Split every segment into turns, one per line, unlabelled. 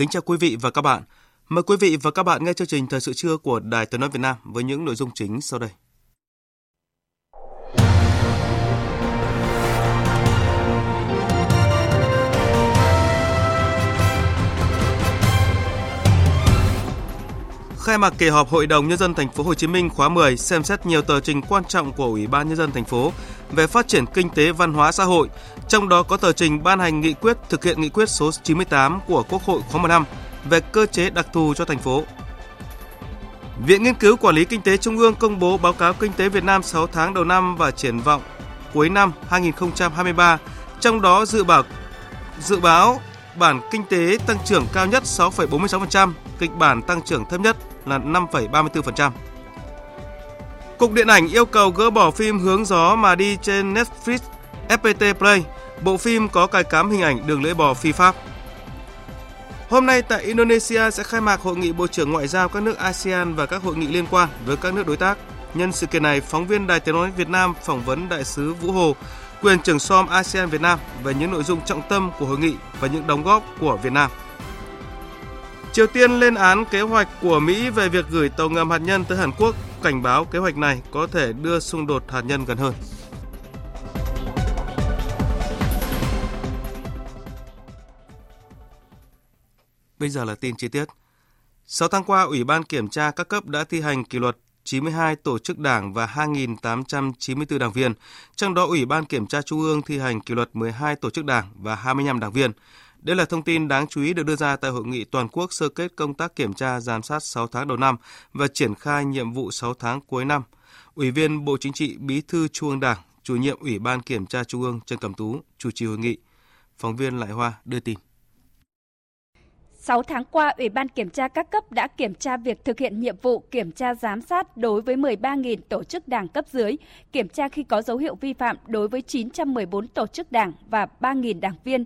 Kính chào quý vị và các bạn. Mời quý vị và các bạn nghe chương trình Thời sự trưa của Đài Tiếng nói Việt Nam với những nội dung chính sau đây. Khai mạc kỳ họp Hội đồng nhân dân thành phố Hồ Chí Minh khóa 10 xem xét nhiều tờ trình quan trọng của Ủy ban nhân dân thành phố về phát triển kinh tế văn hóa xã hội, trong đó có tờ trình ban hành nghị quyết thực hiện nghị quyết số 98 của Quốc hội khóa 15 về cơ chế đặc thù cho thành phố. Viện Nghiên cứu Quản lý Kinh tế Trung ương công bố báo cáo kinh tế Việt Nam 6 tháng đầu năm và triển vọng cuối năm 2023, trong đó dự báo dự báo bản kinh tế tăng trưởng cao nhất 6,46%, kịch bản tăng trưởng thấp nhất là 5,34%. Cục Điện ảnh yêu cầu gỡ bỏ phim Hướng gió mà đi trên Netflix, FPT Play. Bộ phim có cài cắm hình ảnh đường lưỡi bò phi pháp. Hôm nay tại Indonesia sẽ khai mạc hội nghị Bộ trưởng Ngoại giao các nước ASEAN và các hội nghị liên quan với các nước đối tác. Nhân sự kiện này, phóng viên Đài Tiếng nói Việt Nam phỏng vấn đại sứ Vũ Hồ, quyền trưởng som ASEAN Việt Nam về những nội dung trọng tâm của hội nghị và những đóng góp của Việt Nam. Triều Tiên lên án kế hoạch của Mỹ về việc gửi tàu ngầm hạt nhân tới Hàn Quốc, cảnh báo kế hoạch này có thể đưa xung đột hạt nhân gần hơn. Bây giờ là tin chi tiết. 6 tháng qua, Ủy ban Kiểm tra các cấp đã thi hành kỷ luật 92 tổ chức đảng và 2.894 đảng viên, trong đó Ủy ban Kiểm tra Trung ương thi hành kỷ luật 12 tổ chức đảng và 25 đảng viên. Đây là thông tin đáng chú ý được đưa ra tại hội nghị toàn quốc sơ kết công tác kiểm tra giám sát 6 tháng đầu năm và triển khai nhiệm vụ 6 tháng cuối năm. Ủy viên Bộ Chính trị, Bí thư Trung ương Đảng, chủ nhiệm Ủy ban Kiểm tra Trung ương Trần Cẩm Tú chủ trì hội nghị. Phóng viên Lại Hoa đưa tin.
6 tháng qua, Ủy ban Kiểm tra các cấp đã kiểm tra việc thực hiện nhiệm vụ kiểm tra giám sát đối với 13.000 tổ chức đảng cấp dưới, kiểm tra khi có dấu hiệu vi phạm đối với 914 tổ chức đảng và 3.000 đảng viên.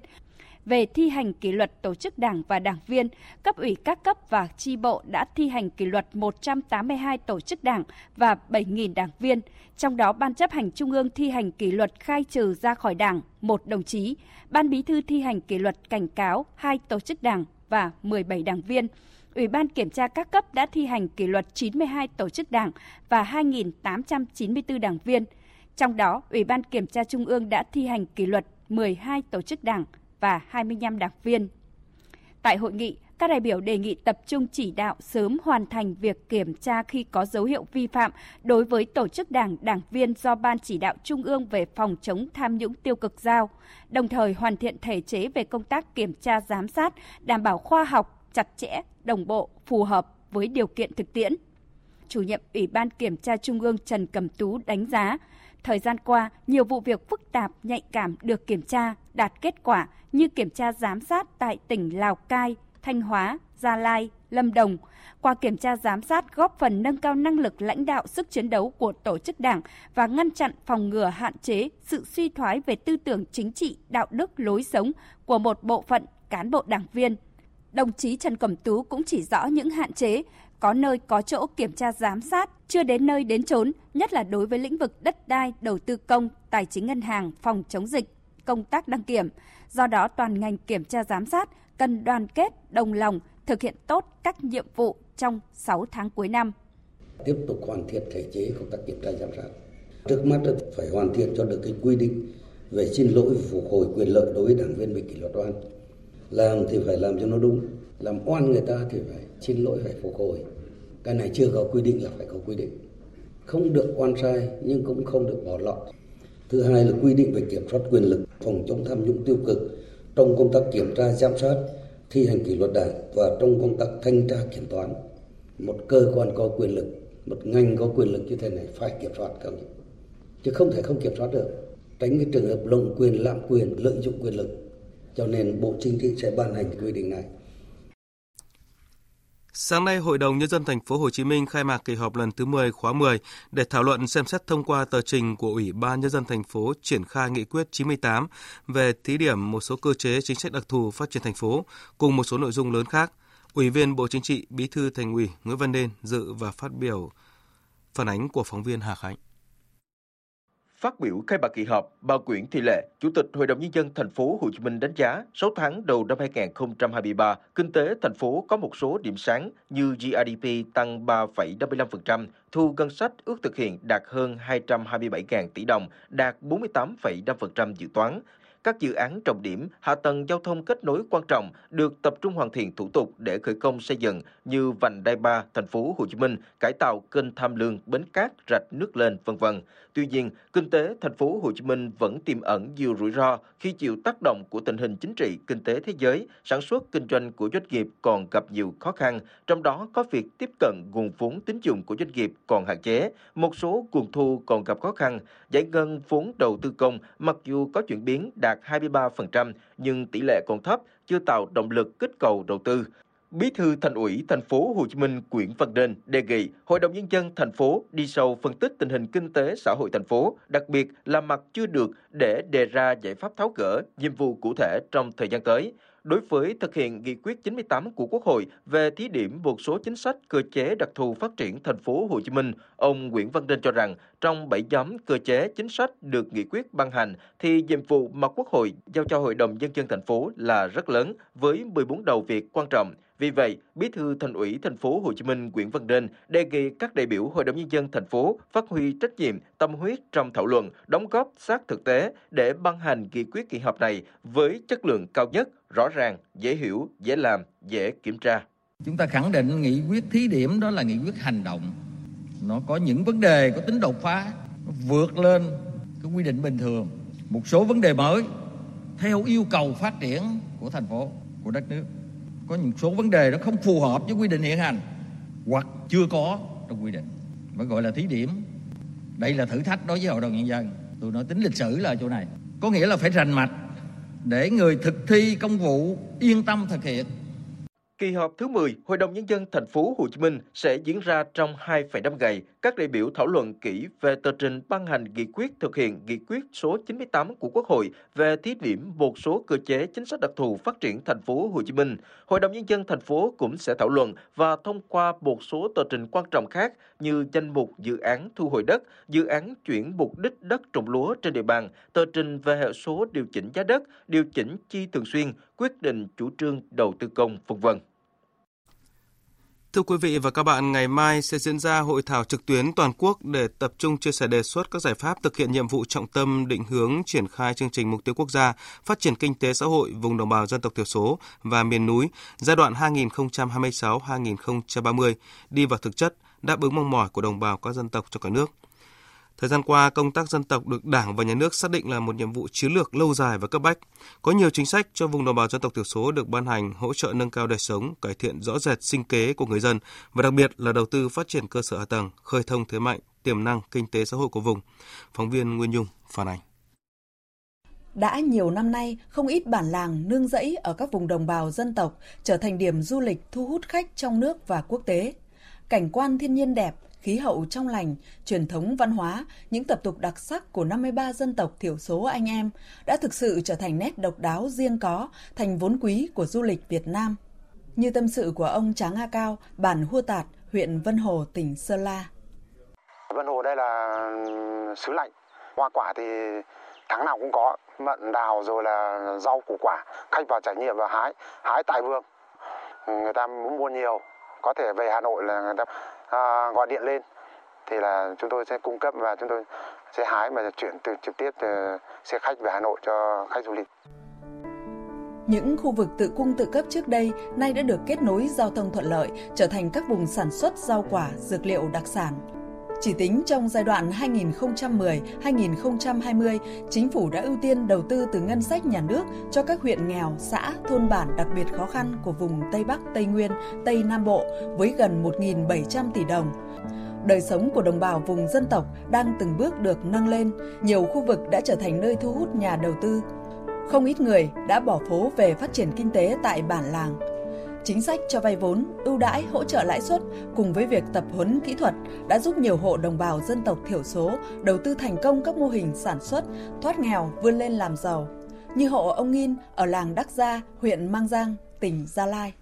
Về thi hành kỷ luật tổ chức đảng và đảng viên, cấp ủy các cấp và chi bộ đã thi hành kỷ luật 182 tổ chức đảng và 7.000 đảng viên. Trong đó, Ban chấp hành Trung ương thi hành kỷ luật khai trừ ra khỏi đảng một đồng chí, Ban bí thư thi hành kỷ luật cảnh cáo hai tổ chức đảng và 17 đảng viên. Ủy ban kiểm tra các cấp đã thi hành kỷ luật 92 tổ chức đảng và 2.894 đảng viên. Trong đó, Ủy ban kiểm tra Trung ương đã thi hành kỷ luật 12 tổ chức đảng và 25 đảng viên. Tại hội nghị, các đại biểu đề nghị tập trung chỉ đạo sớm hoàn thành việc kiểm tra khi có dấu hiệu vi phạm đối với tổ chức đảng, đảng viên do Ban chỉ đạo Trung ương về phòng chống tham nhũng tiêu cực giao, đồng thời hoàn thiện thể chế về công tác kiểm tra giám sát, đảm bảo khoa học, chặt chẽ, đồng bộ, phù hợp với điều kiện thực tiễn. Chủ nhiệm Ủy ban Kiểm tra Trung ương Trần Cẩm Tú đánh giá, thời gian qua, nhiều vụ việc phức tạp, nhạy cảm được kiểm tra, đạt kết quả như kiểm tra giám sát tại tỉnh Lào Cai, Thanh Hóa, Gia Lai, Lâm Đồng. Qua kiểm tra giám sát góp phần nâng cao năng lực lãnh đạo sức chiến đấu của tổ chức đảng và ngăn chặn phòng ngừa hạn chế sự suy thoái về tư tưởng chính trị, đạo đức, lối sống của một bộ phận cán bộ đảng viên. Đồng chí Trần Cẩm Tú cũng chỉ rõ những hạn chế, có nơi có chỗ kiểm tra giám sát, chưa đến nơi đến chốn, nhất là đối với lĩnh vực đất đai, đầu tư công, tài chính ngân hàng, phòng chống dịch, công tác đăng kiểm. Do đó toàn ngành kiểm tra giám sát cần đoàn kết, đồng lòng, thực hiện tốt các nhiệm vụ trong 6 tháng cuối năm.
Tiếp tục hoàn thiện thể chế công tác kiểm tra giám sát. Trước mắt phải hoàn thiện cho được cái quy định về xin lỗi phục hồi quyền lợi đối với đảng viên bị kỷ luật oan. Làm thì phải làm cho nó đúng, làm oan người ta thì phải xin lỗi phải phục hồi. Cái này chưa có quy định là phải có quy định. Không được oan sai nhưng cũng không được bỏ lọt. Thứ hai là quy định về kiểm soát quyền lực, phòng chống tham nhũng tiêu cực trong công tác kiểm tra giám sát, thi hành kỷ luật đảng và trong công tác thanh tra kiểm toán. Một cơ quan có quyền lực, một ngành có quyền lực như thế này phải kiểm soát không chứ không thể không kiểm soát được. Tránh cái trường hợp lộng quyền, lạm quyền, lợi dụng quyền lực. Cho nên Bộ Chính trị sẽ ban hành quy định này.
Sáng nay, Hội đồng nhân dân thành phố Hồ Chí Minh khai mạc kỳ họp lần thứ 10 khóa 10 để thảo luận xem xét thông qua tờ trình của Ủy ban nhân dân thành phố triển khai nghị quyết 98 về thí điểm một số cơ chế chính sách đặc thù phát triển thành phố cùng một số nội dung lớn khác. Ủy viên Bộ Chính trị, Bí thư Thành ủy Nguyễn Văn Nên dự và phát biểu phản ánh của phóng viên Hà Khánh.
Phát biểu khai mạc kỳ họp, bà Nguyễn Thị Lệ, Chủ tịch Hội đồng nhân dân thành phố Hồ Chí Minh đánh giá 6 tháng đầu năm 2023, kinh tế thành phố có một số điểm sáng như GDP tăng 3,55%, thu ngân sách ước thực hiện đạt hơn 227.000 tỷ đồng, đạt 48,5% dự toán, các dự án trọng điểm, hạ tầng giao thông kết nối quan trọng được tập trung hoàn thiện thủ tục để khởi công xây dựng như vành đai 3 thành phố Hồ Chí Minh, cải tạo kênh Tham Lương, bến cát, rạch nước lên, vân vân. Tuy nhiên, kinh tế thành phố Hồ Chí Minh vẫn tiềm ẩn nhiều rủi ro khi chịu tác động của tình hình chính trị, kinh tế thế giới, sản xuất kinh doanh của doanh nghiệp còn gặp nhiều khó khăn, trong đó có việc tiếp cận nguồn vốn tín dụng của doanh nghiệp còn hạn chế, một số nguồn thu còn gặp khó khăn, giải ngân vốn đầu tư công mặc dù có chuyển biến đạt 23% nhưng tỷ lệ còn thấp, chưa tạo động lực kích cầu đầu tư. Bí thư Thành ủy thành phố Hồ Chí Minh Nguyễn Văn Nên đề nghị Hội đồng nhân dân thành phố đi sâu phân tích tình hình kinh tế xã hội thành phố, đặc biệt là mặt chưa được để đề ra giải pháp tháo gỡ, nhiệm vụ cụ thể trong thời gian tới. Đối với thực hiện nghị quyết 98 của Quốc hội về thí điểm một số chính sách cơ chế đặc thù phát triển thành phố Hồ Chí Minh, ông Nguyễn Văn Nên cho rằng trong 7 nhóm cơ chế chính sách được nghị quyết ban hành thì nhiệm vụ mà Quốc hội giao cho Hội đồng nhân dân thành phố là rất lớn với 14 đầu việc quan trọng vì vậy, Bí thư Thành ủy thành phố Hồ Chí Minh Nguyễn Văn Nên đề nghị các đại biểu Hội đồng nhân dân thành phố phát huy trách nhiệm, tâm huyết trong thảo luận, đóng góp sát thực tế để ban hành nghị quyết kỳ họp này với chất lượng cao nhất, rõ ràng, dễ hiểu, dễ làm, dễ kiểm tra.
Chúng ta khẳng định nghị quyết thí điểm đó là nghị quyết hành động. Nó có những vấn đề có tính đột phá, nó vượt lên cái quy định bình thường. Một số vấn đề mới theo yêu cầu phát triển của thành phố, của đất nước có những số vấn đề nó không phù hợp với quy định hiện hành hoặc chưa có trong quy định. Mới gọi là thí điểm. Đây là thử thách đối với hội đồng nhân dân. Tôi nói tính lịch sử là chỗ này. Có nghĩa là phải rành mạch để người thực thi công vụ yên tâm thực hiện.
Kỳ họp thứ 10 Hội đồng nhân dân thành phố Hồ Chí Minh sẽ diễn ra trong 2,5 ngày. Các đại biểu thảo luận kỹ về tờ trình ban hành nghị quyết thực hiện nghị quyết số 98 của Quốc hội về thí điểm một số cơ chế chính sách đặc thù phát triển thành phố Hồ Chí Minh. Hội đồng nhân dân thành phố cũng sẽ thảo luận và thông qua một số tờ trình quan trọng khác như danh mục dự án thu hồi đất, dự án chuyển mục đích đất trồng lúa trên địa bàn, tờ trình về hệ số điều chỉnh giá đất, điều chỉnh chi thường xuyên, quyết định chủ trương đầu tư công, v.v.
Thưa quý vị và các bạn, ngày mai sẽ diễn ra hội thảo trực tuyến toàn quốc để tập trung chia sẻ đề xuất các giải pháp thực hiện nhiệm vụ trọng tâm định hướng triển khai chương trình mục tiêu quốc gia phát triển kinh tế xã hội vùng đồng bào dân tộc thiểu số và miền núi giai đoạn 2026-2030 đi vào thực chất, đáp ứng mong mỏi của đồng bào các dân tộc trong cả nước. Thời gian qua, công tác dân tộc được Đảng và Nhà nước xác định là một nhiệm vụ chiến lược lâu dài và cấp bách. Có nhiều chính sách cho vùng đồng bào dân tộc thiểu số được ban hành hỗ trợ nâng cao đời sống, cải thiện rõ rệt sinh kế của người dân và đặc biệt là đầu tư phát triển cơ sở hạ tầng, khơi thông thế mạnh, tiềm năng kinh tế xã hội của vùng. Phóng viên Nguyên Nhung phản ánh.
Đã nhiều năm nay, không ít bản làng nương rẫy ở các vùng đồng bào dân tộc trở thành điểm du lịch thu hút khách trong nước và quốc tế. Cảnh quan thiên nhiên đẹp, khí hậu trong lành, truyền thống văn hóa, những tập tục đặc sắc của 53 dân tộc thiểu số anh em đã thực sự trở thành nét độc đáo riêng có, thành vốn quý của du lịch Việt Nam. Như tâm sự của ông Tráng A Cao, bản Hua Tạt, huyện Vân Hồ, tỉnh Sơn La.
Vân Hồ đây là xứ lạnh, hoa quả thì tháng nào cũng có, mận đào rồi là rau củ quả, khách vào trải nghiệm và hái, hái tại vườn. Người ta muốn mua nhiều, có thể về Hà Nội là người ta à, gọi điện lên thì là chúng tôi sẽ cung cấp và chúng tôi sẽ hái và chuyển từ trực tiếp từ xe khách về Hà Nội cho khách du lịch.
Những khu vực tự cung tự cấp trước đây nay đã được kết nối giao thông thuận lợi, trở thành các vùng sản xuất rau quả, dược liệu đặc sản. Chỉ tính trong giai đoạn 2010-2020, chính phủ đã ưu tiên đầu tư từ ngân sách nhà nước cho các huyện nghèo, xã, thôn bản đặc biệt khó khăn của vùng Tây Bắc, Tây Nguyên, Tây Nam Bộ với gần 1.700 tỷ đồng. Đời sống của đồng bào vùng dân tộc đang từng bước được nâng lên, nhiều khu vực đã trở thành nơi thu hút nhà đầu tư. Không ít người đã bỏ phố về phát triển kinh tế tại bản làng, Chính sách cho vay vốn, ưu đãi, hỗ trợ lãi suất cùng với việc tập huấn kỹ thuật đã giúp nhiều hộ đồng bào dân tộc thiểu số đầu tư thành công các mô hình sản xuất, thoát nghèo, vươn lên làm giàu. Như hộ ông Nghiên ở làng Đắc Gia, huyện Mang Giang, tỉnh Gia Lai.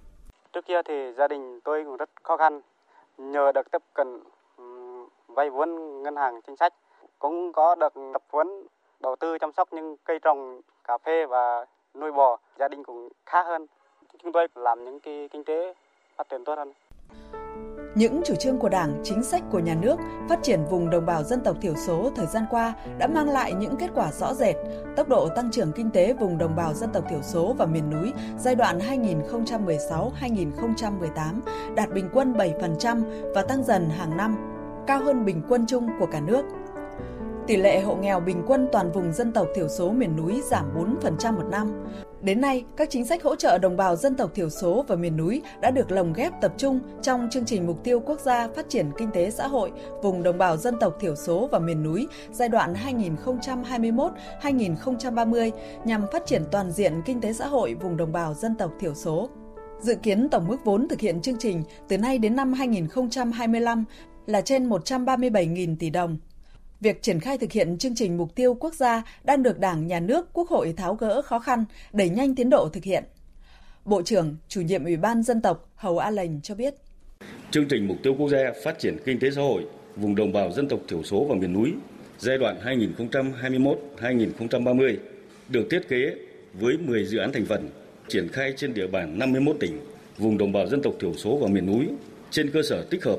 Trước kia thì gia đình tôi cũng rất khó khăn. Nhờ được tiếp cận vay vốn ngân hàng chính sách, cũng có được tập huấn đầu tư chăm sóc những cây trồng cà phê và nuôi bò, gia đình cũng khá hơn chúng tôi làm những cái kinh tế phát triển tốt hơn.
Những chủ trương của Đảng, chính sách của nhà nước phát triển vùng đồng bào dân tộc thiểu số thời gian qua đã mang lại những kết quả rõ rệt. Tốc độ tăng trưởng kinh tế vùng đồng bào dân tộc thiểu số và miền núi giai đoạn 2016-2018 đạt bình quân 7% và tăng dần hàng năm, cao hơn bình quân chung của cả nước. Tỷ lệ hộ nghèo bình quân toàn vùng dân tộc thiểu số miền núi giảm 4% một năm. Đến nay, các chính sách hỗ trợ đồng bào dân tộc thiểu số và miền núi đã được lồng ghép tập trung trong chương trình mục tiêu quốc gia phát triển kinh tế xã hội vùng đồng bào dân tộc thiểu số và miền núi giai đoạn 2021-2030 nhằm phát triển toàn diện kinh tế xã hội vùng đồng bào dân tộc thiểu số. Dự kiến tổng mức vốn thực hiện chương trình từ nay đến năm 2025 là trên 137.000 tỷ đồng việc triển khai thực hiện chương trình mục tiêu quốc gia đang được Đảng, Nhà nước, Quốc hội tháo gỡ khó khăn, đẩy nhanh tiến độ thực hiện. Bộ trưởng, chủ nhiệm Ủy ban Dân tộc Hầu A Lệnh cho biết.
Chương trình mục tiêu quốc gia phát triển kinh tế xã hội vùng đồng bào dân tộc thiểu số và miền núi giai đoạn 2021-2030 được thiết kế với 10 dự án thành phần triển khai trên địa bàn 51 tỉnh vùng đồng bào dân tộc thiểu số và miền núi trên cơ sở tích hợp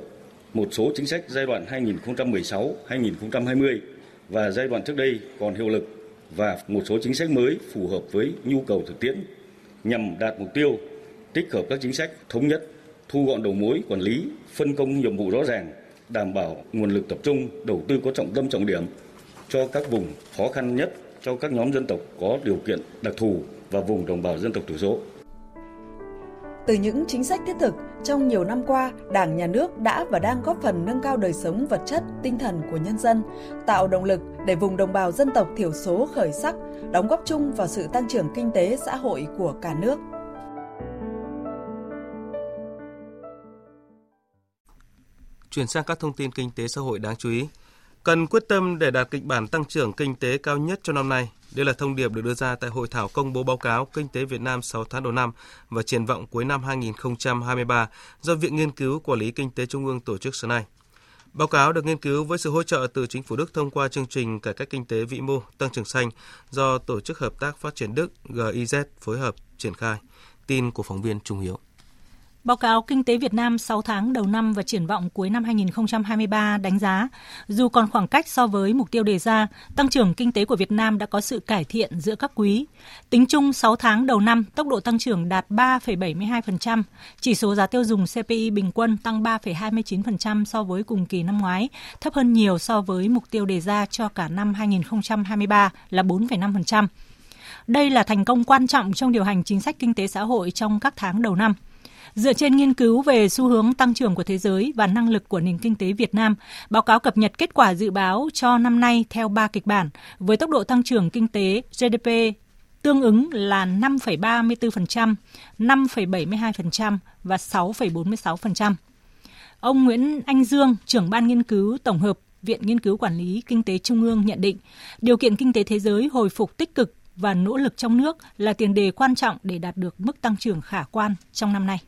một số chính sách giai đoạn 2016-2020 và giai đoạn trước đây còn hiệu lực và một số chính sách mới phù hợp với nhu cầu thực tiễn nhằm đạt mục tiêu tích hợp các chính sách thống nhất, thu gọn đầu mối quản lý, phân công nhiệm vụ rõ ràng, đảm bảo nguồn lực tập trung, đầu tư có trọng tâm trọng điểm cho các vùng khó khăn nhất cho các nhóm dân tộc có điều kiện đặc thù và vùng đồng bào dân tộc thiểu số.
Từ những chính sách thiết thực, trong nhiều năm qua, Đảng, Nhà nước đã và đang góp phần nâng cao đời sống vật chất, tinh thần của nhân dân, tạo động lực để vùng đồng bào dân tộc thiểu số khởi sắc, đóng góp chung vào sự tăng trưởng kinh tế xã hội của cả nước.
Chuyển sang các thông tin kinh tế xã hội đáng chú ý. Cần quyết tâm để đạt kịch bản tăng trưởng kinh tế cao nhất cho năm nay, đây là thông điệp được đưa ra tại hội thảo công bố báo cáo Kinh tế Việt Nam 6 tháng đầu năm và triển vọng cuối năm 2023 do Viện Nghiên cứu Quản lý Kinh tế Trung ương tổ chức sáng nay. Báo cáo được nghiên cứu với sự hỗ trợ từ chính phủ Đức thông qua chương trình cải cách kinh tế vĩ mô tăng trưởng xanh do Tổ chức Hợp tác Phát triển Đức GIZ phối hợp triển khai. Tin của phóng viên Trung Hiếu.
Báo cáo Kinh tế Việt Nam 6 tháng đầu năm và triển vọng cuối năm 2023 đánh giá, dù còn khoảng cách so với mục tiêu đề ra, tăng trưởng kinh tế của Việt Nam đã có sự cải thiện giữa các quý. Tính chung 6 tháng đầu năm, tốc độ tăng trưởng đạt 3,72%, chỉ số giá tiêu dùng CPI bình quân tăng 3,29% so với cùng kỳ năm ngoái, thấp hơn nhiều so với mục tiêu đề ra cho cả năm 2023 là 4,5%. Đây là thành công quan trọng trong điều hành chính sách kinh tế xã hội trong các tháng đầu năm. Dựa trên nghiên cứu về xu hướng tăng trưởng của thế giới và năng lực của nền kinh tế Việt Nam, báo cáo cập nhật kết quả dự báo cho năm nay theo 3 kịch bản với tốc độ tăng trưởng kinh tế GDP tương ứng là 5,34%, 5,72% và 6,46%. Ông Nguyễn Anh Dương, trưởng ban nghiên cứu tổng hợp Viện Nghiên cứu Quản lý Kinh tế Trung ương nhận định, điều kiện kinh tế thế giới hồi phục tích cực và nỗ lực trong nước là tiền đề quan trọng để đạt được mức tăng trưởng khả quan trong năm nay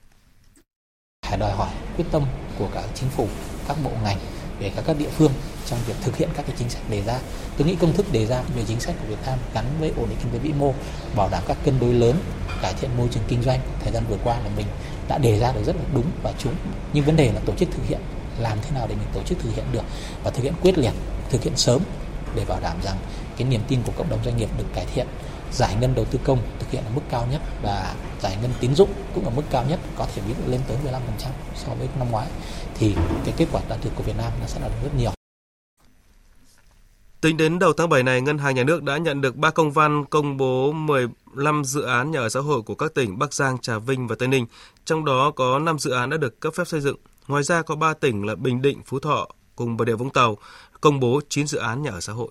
phải đòi hỏi quyết tâm của cả chính phủ, các bộ ngành về các các địa phương trong việc thực hiện các cái chính sách đề ra. Tôi nghĩ công thức đề ra về chính sách của Việt Nam gắn với ổn định kinh tế vĩ mô, bảo đảm các cân đối lớn, cải thiện môi trường kinh doanh thời gian vừa qua là mình đã đề ra được rất là đúng và trúng. Nhưng vấn đề là tổ chức thực hiện làm thế nào để mình tổ chức thực hiện được và thực hiện quyết liệt, thực hiện sớm để bảo đảm rằng cái niềm tin của cộng đồng doanh nghiệp được cải thiện giải ngân đầu tư công thực hiện ở mức cao nhất và giải ngân tín dụng cũng ở mức cao nhất có thể ví dụ lên tới 15% so với năm ngoái thì cái kết quả đạt được của Việt Nam nó sẽ là rất nhiều
Tính đến đầu tháng 7 này, Ngân hàng Nhà nước đã nhận được 3 công văn công bố 15 dự án nhà ở xã hội của các tỉnh Bắc Giang, Trà Vinh và Tây Ninh, trong đó có 5 dự án đã được cấp phép xây dựng. Ngoài ra có 3 tỉnh là Bình Định, Phú Thọ cùng Bà Rịa Vũng Tàu công bố 9 dự án nhà ở xã hội.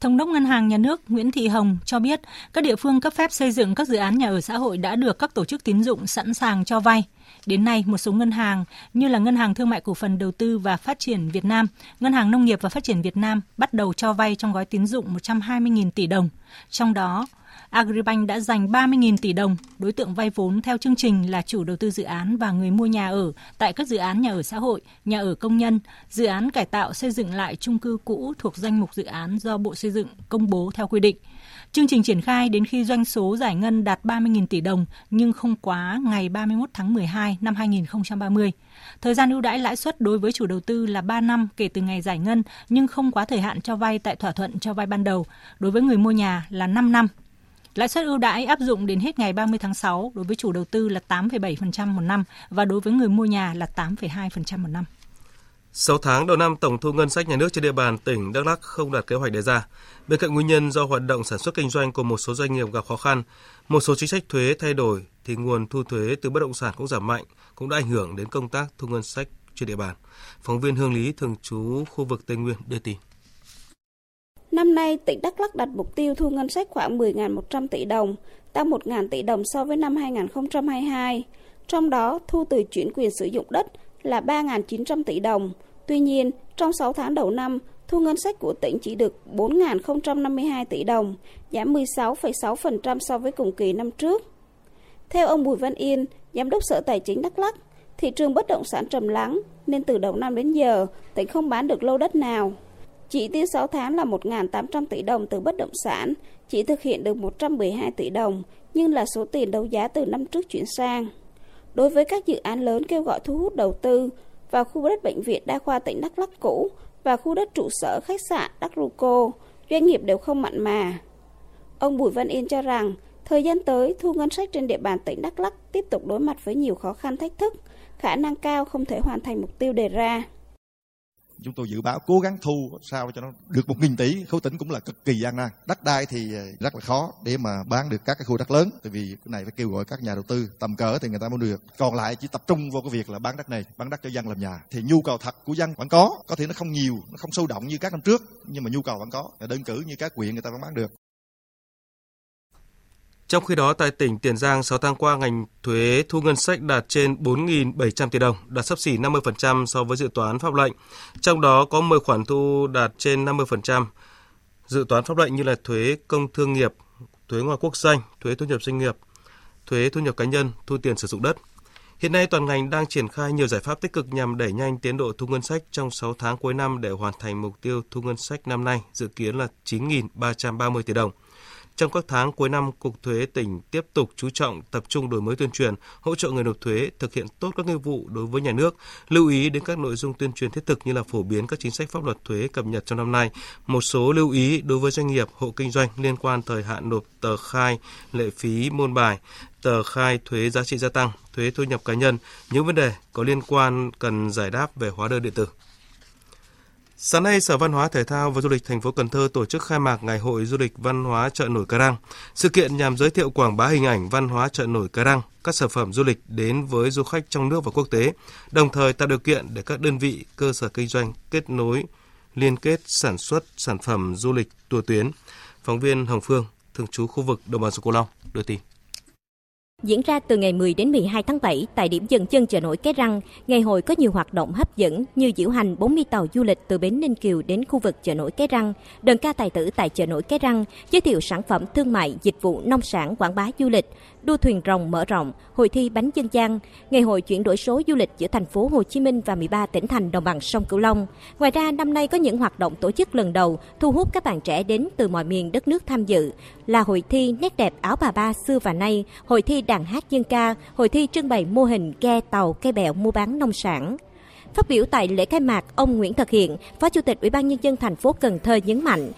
Thống đốc Ngân hàng Nhà nước Nguyễn Thị Hồng cho biết các địa phương cấp phép xây dựng các dự án nhà ở xã hội đã được các tổ chức tín dụng sẵn sàng cho vay. Đến nay, một số ngân hàng như là Ngân hàng Thương mại Cổ phần Đầu tư và Phát triển Việt Nam, Ngân hàng Nông nghiệp và Phát triển Việt Nam bắt đầu cho vay trong gói tín dụng 120.000 tỷ đồng. Trong đó, Agribank đã dành 30.000 tỷ đồng. Đối tượng vay vốn theo chương trình là chủ đầu tư dự án và người mua nhà ở tại các dự án nhà ở xã hội, nhà ở công nhân, dự án cải tạo xây dựng lại chung cư cũ thuộc danh mục dự án do Bộ Xây dựng công bố theo quy định. Chương trình triển khai đến khi doanh số giải ngân đạt 30.000 tỷ đồng nhưng không quá ngày 31 tháng 12 năm 2030. Thời gian ưu đãi lãi suất đối với chủ đầu tư là 3 năm kể từ ngày giải ngân nhưng không quá thời hạn cho vay tại thỏa thuận cho vay ban đầu. Đối với người mua nhà là 5 năm Lãi suất ưu đãi áp dụng đến hết ngày 30 tháng 6 đối với chủ đầu tư là 8,7% một năm và đối với người mua nhà là 8,2% một năm.
6 tháng đầu năm, tổng thu ngân sách nhà nước trên địa bàn tỉnh Đắk Lắk không đạt kế hoạch đề ra. Bên cạnh nguyên nhân do hoạt động sản xuất kinh doanh của một số doanh nghiệp gặp khó khăn, một số chính sách thuế thay đổi thì nguồn thu thuế từ bất động sản cũng giảm mạnh, cũng đã ảnh hưởng đến công tác thu ngân sách trên địa bàn. Phóng viên Hương Lý thường trú khu vực Tây Nguyên đưa tin.
Năm nay, tỉnh Đắk Lắk đặt mục tiêu thu ngân sách khoảng 10.100 tỷ đồng, tăng 1.000 tỷ đồng so với năm 2022. Trong đó, thu từ chuyển quyền sử dụng đất là 3.900 tỷ đồng. Tuy nhiên, trong 6 tháng đầu năm, thu ngân sách của tỉnh chỉ được 4.052 tỷ đồng, giảm 16,6% so với cùng kỳ năm trước. Theo ông Bùi Văn Yên, Giám đốc Sở Tài chính Đắk Lắk, thị trường bất động sản trầm lắng nên từ đầu năm đến giờ, tỉnh không bán được lô đất nào. Chỉ tiêu 6 tháng là 1.800 tỷ đồng từ bất động sản, chỉ thực hiện được 112 tỷ đồng, nhưng là số tiền đấu giá từ năm trước chuyển sang. Đối với các dự án lớn kêu gọi thu hút đầu tư vào khu đất bệnh viện đa khoa tỉnh Đắk Lắk cũ và khu đất trụ sở khách sạn Đắk Ruco, doanh nghiệp đều không mặn mà. Ông Bùi Văn Yên cho rằng, thời gian tới, thu ngân sách trên địa bàn tỉnh Đắk Lắk tiếp tục đối mặt với nhiều khó khăn thách thức, khả năng cao không thể hoàn thành mục tiêu đề ra
chúng tôi dự báo cố gắng thu sao cho nó được một nghìn tỷ. Khối tỉnh cũng là cực kỳ gian nan. Đất đai thì ờ, rất là khó để mà bán được các cái khu đất lớn. Tại vì cái này phải kêu gọi các nhà đầu tư, tầm cỡ thì người ta mới được. Còn lại chỉ tập trung vào cái việc là bán đất này, bán đất cho dân làm nhà. Thì nhu cầu thật của dân vẫn có. Có thể nó không nhiều, nó không sâu động như các năm trước, nhưng mà nhu cầu vẫn có. Đơn cử như các quyện người ta vẫn bán được
trong khi đó, tại tỉnh Tiền Giang, 6 tháng qua, ngành thuế thu ngân sách đạt trên 4.700 tỷ đồng, đạt sấp xỉ 50% so với dự toán pháp lệnh. Trong đó có 10 khoản thu đạt trên 50% dự toán pháp lệnh như là thuế công thương nghiệp, thuế ngoài quốc doanh, thuế thu nhập doanh nghiệp, thuế thu nhập cá nhân, thu tiền sử dụng đất. Hiện nay toàn ngành đang triển khai nhiều giải pháp tích cực nhằm đẩy nhanh tiến độ thu ngân sách trong 6 tháng cuối năm để hoàn thành mục tiêu thu ngân sách năm nay dự kiến là 9.330 tỷ đồng. Trong các tháng cuối năm, Cục Thuế tỉnh tiếp tục chú trọng tập trung đổi mới tuyên truyền, hỗ trợ người nộp thuế thực hiện tốt các nghĩa vụ đối với nhà nước, lưu ý đến các nội dung tuyên truyền thiết thực như là phổ biến các chính sách pháp luật thuế cập nhật trong năm nay, một số lưu ý đối với doanh nghiệp, hộ kinh doanh liên quan thời hạn nộp tờ khai, lệ phí môn bài, tờ khai thuế giá trị gia tăng, thuế thu nhập cá nhân, những vấn đề có liên quan cần giải đáp về hóa đơn điện tử. Sáng nay, Sở Văn hóa Thể thao và Du lịch thành phố Cần Thơ tổ chức khai mạc Ngày hội Du lịch Văn hóa chợ nổi Cà Răng. Sự kiện nhằm giới thiệu quảng bá hình ảnh văn hóa chợ nổi Cà Răng, các sản phẩm du lịch đến với du khách trong nước và quốc tế, đồng thời tạo điều kiện để các đơn vị, cơ sở kinh doanh kết nối, liên kết sản xuất sản phẩm du lịch tour tuyến. Phóng viên Hồng Phương, thường trú khu vực Đồng bằng sông Cửu Long đưa tin.
Diễn ra từ ngày 10 đến 12 tháng 7 tại điểm dừng chân chợ nổi Cái Răng, ngày hội có nhiều hoạt động hấp dẫn như diễu hành 40 tàu du lịch từ bến Ninh Kiều đến khu vực chợ nổi Cái Răng, đơn ca tài tử tại chợ nổi Cái Răng, giới thiệu sản phẩm thương mại, dịch vụ nông sản, quảng bá du lịch, đua thuyền rồng mở rộng, hội thi bánh dân gian, ngày hội chuyển đổi số du lịch giữa thành phố Hồ Chí Minh và 13 tỉnh thành đồng bằng sông Cửu Long. Ngoài ra, năm nay có những hoạt động tổ chức lần đầu thu hút các bạn trẻ đến từ mọi miền đất nước tham dự là hội thi nét đẹp áo bà ba xưa và nay, hội thi đàn hát dân ca, hội thi trưng bày mô hình ghe tàu cây bèo mua bán nông sản. Phát biểu tại lễ khai mạc, ông Nguyễn Thật Hiện, Phó Chủ tịch Ủy ban nhân dân thành phố Cần Thơ nhấn mạnh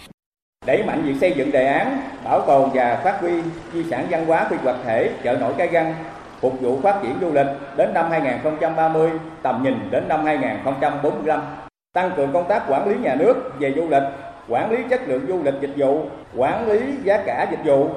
đẩy mạnh việc xây dựng đề án bảo tồn và phát huy di sản văn hóa phi vật thể chợ nổi cái găng phục vụ phát triển du lịch đến năm 2030, tầm nhìn đến năm 2045. Tăng cường công tác quản lý nhà nước về du lịch, quản lý chất lượng du lịch dịch vụ, quản lý giá cả dịch vụ,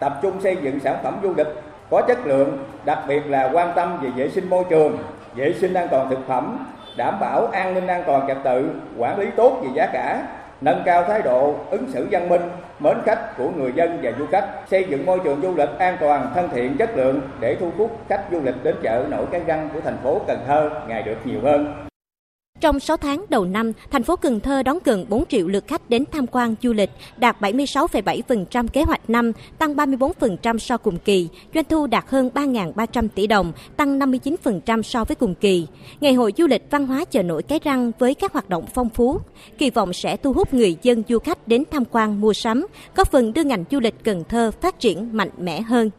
tập trung xây dựng sản phẩm du lịch có chất lượng, đặc biệt là quan tâm về vệ sinh môi trường, vệ sinh an toàn thực phẩm, đảm bảo an ninh an toàn trật tự, quản lý tốt về giá cả, nâng cao thái độ ứng xử văn minh, mến khách của người dân và du khách, xây dựng môi trường du lịch an toàn, thân thiện, chất lượng để thu hút khách du lịch đến chợ nổi cái răng của thành phố Cần Thơ ngày được nhiều hơn.
Trong 6 tháng đầu năm, thành phố Cần Thơ đón gần 4 triệu lượt khách đến tham quan du lịch, đạt 76,7% kế hoạch năm, tăng 34% so cùng kỳ. Doanh thu đạt hơn 3.300 tỷ đồng, tăng 59% so với cùng kỳ. Ngày hội du lịch văn hóa chợ nổi Cái Răng với các hoạt động phong phú, kỳ vọng sẽ thu hút người dân du khách đến tham quan mua sắm, góp phần đưa ngành du lịch Cần Thơ phát triển mạnh mẽ hơn.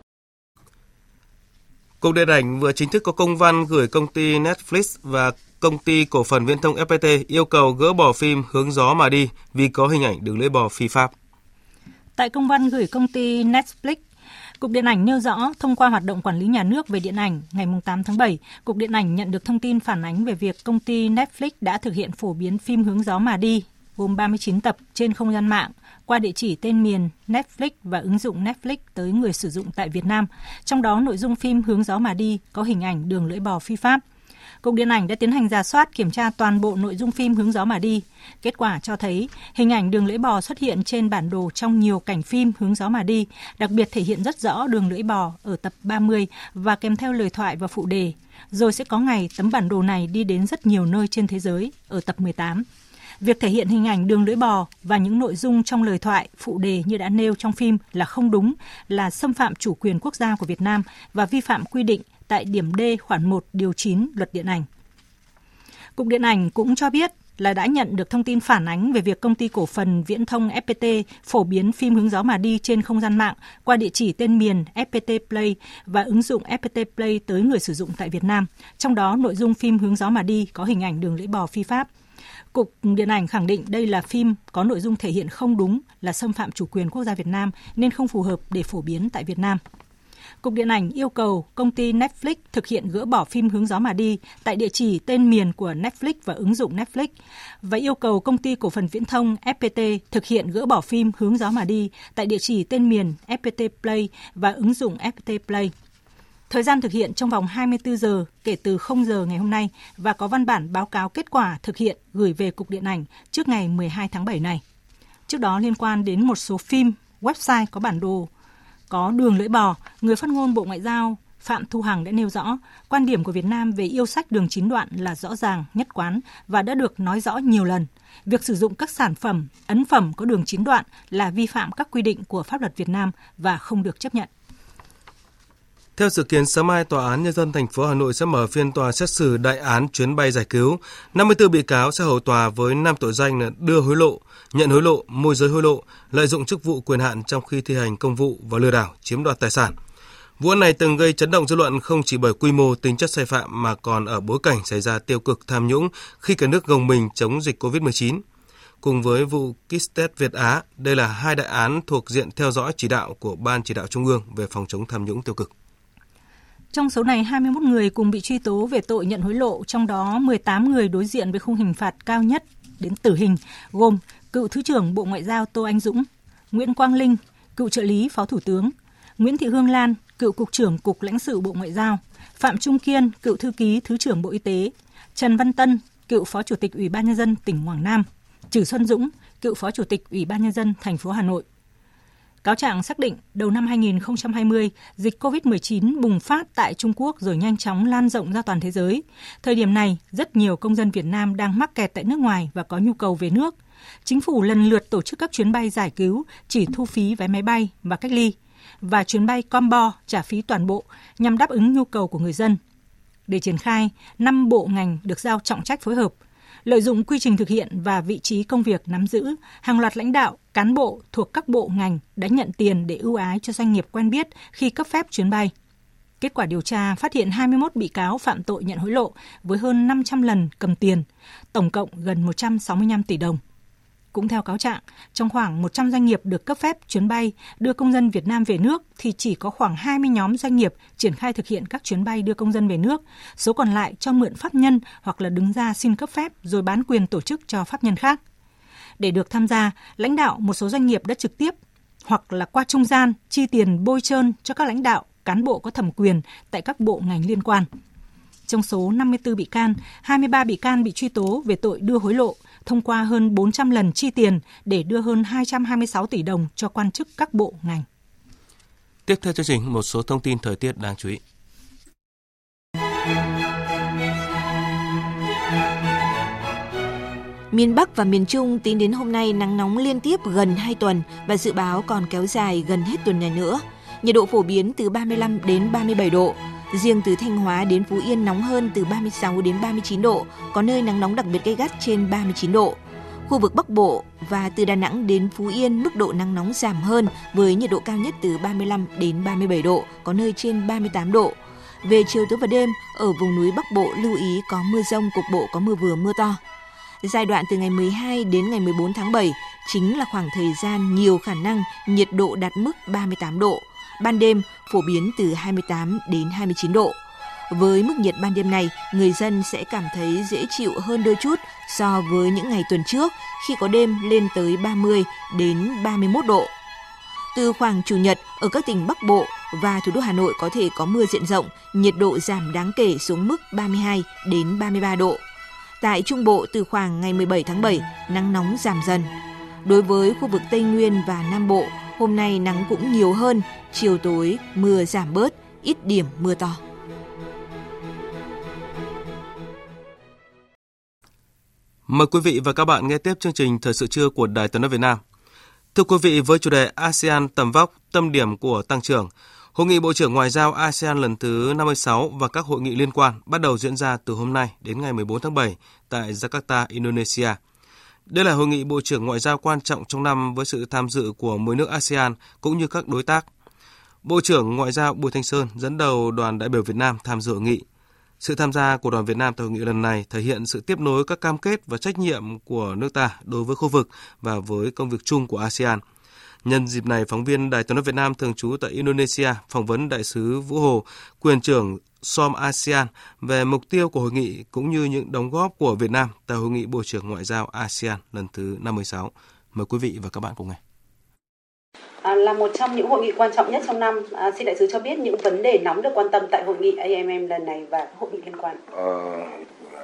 Cục Điện ảnh vừa chính thức có công văn gửi công ty Netflix và công ty cổ phần viễn thông FPT yêu cầu gỡ bỏ phim Hướng gió mà đi vì có hình ảnh đường lưỡi bò phi pháp.
Tại công văn gửi công ty Netflix, Cục Điện ảnh nêu rõ, thông qua hoạt động quản lý nhà nước về điện ảnh, ngày 8 tháng 7, Cục Điện ảnh nhận được thông tin phản ánh về việc công ty Netflix đã thực hiện phổ biến phim Hướng gió mà đi, gồm 39 tập trên không gian mạng, qua địa chỉ tên miền Netflix và ứng dụng Netflix tới người sử dụng tại Việt Nam. Trong đó, nội dung phim Hướng gió mà đi có hình ảnh đường lưỡi bò phi pháp – Cục Điện ảnh đã tiến hành giả soát kiểm tra toàn bộ nội dung phim Hướng gió mà đi. Kết quả cho thấy hình ảnh đường lưỡi bò xuất hiện trên bản đồ trong nhiều cảnh phim Hướng gió mà đi, đặc biệt thể hiện rất rõ đường lưỡi bò ở tập 30 và kèm theo lời thoại và phụ đề. Rồi sẽ có ngày tấm bản đồ này đi đến rất nhiều nơi trên thế giới ở tập 18. Việc thể hiện hình ảnh đường lưỡi bò và những nội dung trong lời thoại, phụ đề như đã nêu trong phim là không đúng, là xâm phạm chủ quyền quốc gia của Việt Nam và vi phạm quy định tại điểm D khoản 1 điều 9 luật điện ảnh. Cục Điện ảnh cũng cho biết là đã nhận được thông tin phản ánh về việc công ty cổ phần viễn thông FPT phổ biến phim hướng gió mà đi trên không gian mạng qua địa chỉ tên miền FPT Play và ứng dụng FPT Play tới người sử dụng tại Việt Nam. Trong đó, nội dung phim hướng gió mà đi có hình ảnh đường lưỡi bò phi pháp. Cục Điện ảnh khẳng định đây là phim có nội dung thể hiện không đúng là xâm phạm chủ quyền quốc gia Việt Nam nên không phù hợp để phổ biến tại Việt Nam. Cục Điện ảnh yêu cầu công ty Netflix thực hiện gỡ bỏ phim Hướng gió mà đi tại địa chỉ tên miền của Netflix và ứng dụng Netflix và yêu cầu công ty cổ phần viễn thông FPT thực hiện gỡ bỏ phim Hướng gió mà đi tại địa chỉ tên miền FPT Play và ứng dụng FPT Play. Thời gian thực hiện trong vòng 24 giờ kể từ 0 giờ ngày hôm nay và có văn bản báo cáo kết quả thực hiện gửi về Cục Điện ảnh trước ngày 12 tháng 7 này. Trước đó liên quan đến một số phim, website có bản đồ có đường lưỡi bò, người phát ngôn Bộ Ngoại giao Phạm Thu Hằng đã nêu rõ, quan điểm của Việt Nam về yêu sách đường chín đoạn là rõ ràng, nhất quán và đã được nói rõ nhiều lần. Việc sử dụng các sản phẩm, ấn phẩm có đường chín đoạn là vi phạm các quy định của pháp luật Việt Nam và không được chấp nhận.
Theo dự kiến, sáng mai Tòa án Nhân dân thành phố Hà Nội sẽ mở phiên tòa xét xử đại án chuyến bay giải cứu. 54 bị cáo sẽ hầu tòa với 5 tội danh là đưa hối lộ, nhận hối lộ, môi giới hối lộ, lợi dụng chức vụ quyền hạn trong khi thi hành công vụ và lừa đảo, chiếm đoạt tài sản. Vụ án này từng gây chấn động dư luận không chỉ bởi quy mô tính chất sai phạm mà còn ở bối cảnh xảy ra tiêu cực tham nhũng khi cả nước gồng mình chống dịch COVID-19. Cùng với vụ Kistet Việt Á, đây là hai đại án thuộc diện theo dõi chỉ đạo của Ban chỉ đạo Trung ương về phòng chống tham nhũng tiêu cực.
Trong số này, 21 người cùng bị truy tố về tội nhận hối lộ, trong đó 18 người đối diện với khung hình phạt cao nhất đến tử hình, gồm cựu Thứ trưởng Bộ Ngoại giao Tô Anh Dũng, Nguyễn Quang Linh, cựu trợ lý Phó Thủ tướng, Nguyễn Thị Hương Lan, cựu Cục trưởng Cục lãnh sự Bộ Ngoại giao, Phạm Trung Kiên, cựu Thư ký Thứ trưởng Bộ Y tế, Trần Văn Tân, cựu Phó Chủ tịch Ủy ban Nhân dân tỉnh Quảng Nam, Trử Xuân Dũng, cựu Phó Chủ tịch Ủy ban Nhân dân thành phố Hà Nội. Cáo trạng xác định đầu năm 2020, dịch COVID-19 bùng phát tại Trung Quốc rồi nhanh chóng lan rộng ra toàn thế giới. Thời điểm này, rất nhiều công dân Việt Nam đang mắc kẹt tại nước ngoài và có nhu cầu về nước. Chính phủ lần lượt tổ chức các chuyến bay giải cứu, chỉ thu phí vé máy bay và cách ly, và chuyến bay combo trả phí toàn bộ nhằm đáp ứng nhu cầu của người dân. Để triển khai, 5 bộ ngành được giao trọng trách phối hợp – lợi dụng quy trình thực hiện và vị trí công việc nắm giữ, hàng loạt lãnh đạo, cán bộ thuộc các bộ ngành đã nhận tiền để ưu ái cho doanh nghiệp quen biết khi cấp phép chuyến bay. Kết quả điều tra phát hiện 21 bị cáo phạm tội nhận hối lộ với hơn 500 lần cầm tiền, tổng cộng gần 165 tỷ đồng. Cũng theo cáo trạng, trong khoảng 100 doanh nghiệp được cấp phép chuyến bay đưa công dân Việt Nam về nước thì chỉ có khoảng 20 nhóm doanh nghiệp triển khai thực hiện các chuyến bay đưa công dân về nước, số còn lại cho mượn pháp nhân hoặc là đứng ra xin cấp phép rồi bán quyền tổ chức cho pháp nhân khác. Để được tham gia, lãnh đạo một số doanh nghiệp đã trực tiếp hoặc là qua trung gian chi tiền bôi trơn cho các lãnh đạo, cán bộ có thẩm quyền tại các bộ ngành liên quan. Trong số 54 bị can, 23 bị can bị truy tố về tội đưa hối lộ, thông qua hơn 400 lần chi tiền để đưa hơn 226 tỷ đồng cho quan chức các bộ ngành.
Tiếp theo chương trình, một số thông tin thời tiết đáng chú ý.
Miền Bắc và miền Trung tính đến hôm nay nắng nóng liên tiếp gần 2 tuần và dự báo còn kéo dài gần hết tuần này nữa. Nhiệt độ phổ biến từ 35 đến 37 độ. Riêng từ Thanh Hóa đến Phú Yên nóng hơn từ 36 đến 39 độ, có nơi nắng nóng đặc biệt gay gắt trên 39 độ. Khu vực Bắc Bộ và từ Đà Nẵng đến Phú Yên mức độ nắng nóng giảm hơn với nhiệt độ cao nhất từ 35 đến 37 độ, có nơi trên 38 độ. Về chiều tối và đêm, ở vùng núi Bắc Bộ lưu ý có mưa rông, cục bộ có mưa vừa mưa to. Giai đoạn từ ngày 12 đến ngày 14 tháng 7 chính là khoảng thời gian nhiều khả năng nhiệt độ đạt mức 38 độ. Ban đêm phổ biến từ 28 đến 29 độ. Với mức nhiệt ban đêm này, người dân sẽ cảm thấy dễ chịu hơn đôi chút so với những ngày tuần trước khi có đêm lên tới 30 đến 31 độ. Từ khoảng chủ nhật, ở các tỉnh Bắc Bộ và thủ đô Hà Nội có thể có mưa diện rộng, nhiệt độ giảm đáng kể xuống mức 32 đến 33 độ. Tại Trung Bộ từ khoảng ngày 17 tháng 7, nắng nóng giảm dần. Đối với khu vực Tây Nguyên và Nam Bộ, hôm nay nắng cũng nhiều hơn, chiều tối mưa giảm bớt, ít điểm mưa to.
Mời quý vị và các bạn nghe tiếp chương trình Thời sự trưa của Đài Tiếng nói Việt Nam. Thưa quý vị, với chủ đề ASEAN tầm vóc, tâm điểm của tăng trưởng, Hội nghị Bộ trưởng Ngoại giao ASEAN lần thứ 56 và các hội nghị liên quan bắt đầu diễn ra từ hôm nay đến ngày 14 tháng 7 tại Jakarta, Indonesia. Đây là hội nghị Bộ trưởng Ngoại giao quan trọng trong năm với sự tham dự của 10 nước ASEAN cũng như các đối tác. Bộ trưởng Ngoại giao Bùi Thanh Sơn dẫn đầu đoàn đại biểu Việt Nam tham dự hội nghị. Sự tham gia của đoàn Việt Nam tại hội nghị lần này thể hiện sự tiếp nối các cam kết và trách nhiệm của nước ta đối với khu vực và với công việc chung của ASEAN – Nhân dịp này, phóng viên Đài tiếng nói Việt Nam thường trú tại Indonesia phỏng vấn đại sứ Vũ Hồ, quyền trưởng SOM ASEAN về mục tiêu của hội nghị cũng như những đóng góp của Việt Nam tại hội nghị Bộ trưởng Ngoại giao ASEAN lần thứ 56. Mời quý vị và các bạn cùng nghe.
À, là một trong những hội nghị quan trọng nhất trong năm, à, xin đại sứ cho biết những vấn đề nóng được quan tâm tại hội nghị AMM lần này và hội nghị liên quan.
Ờ,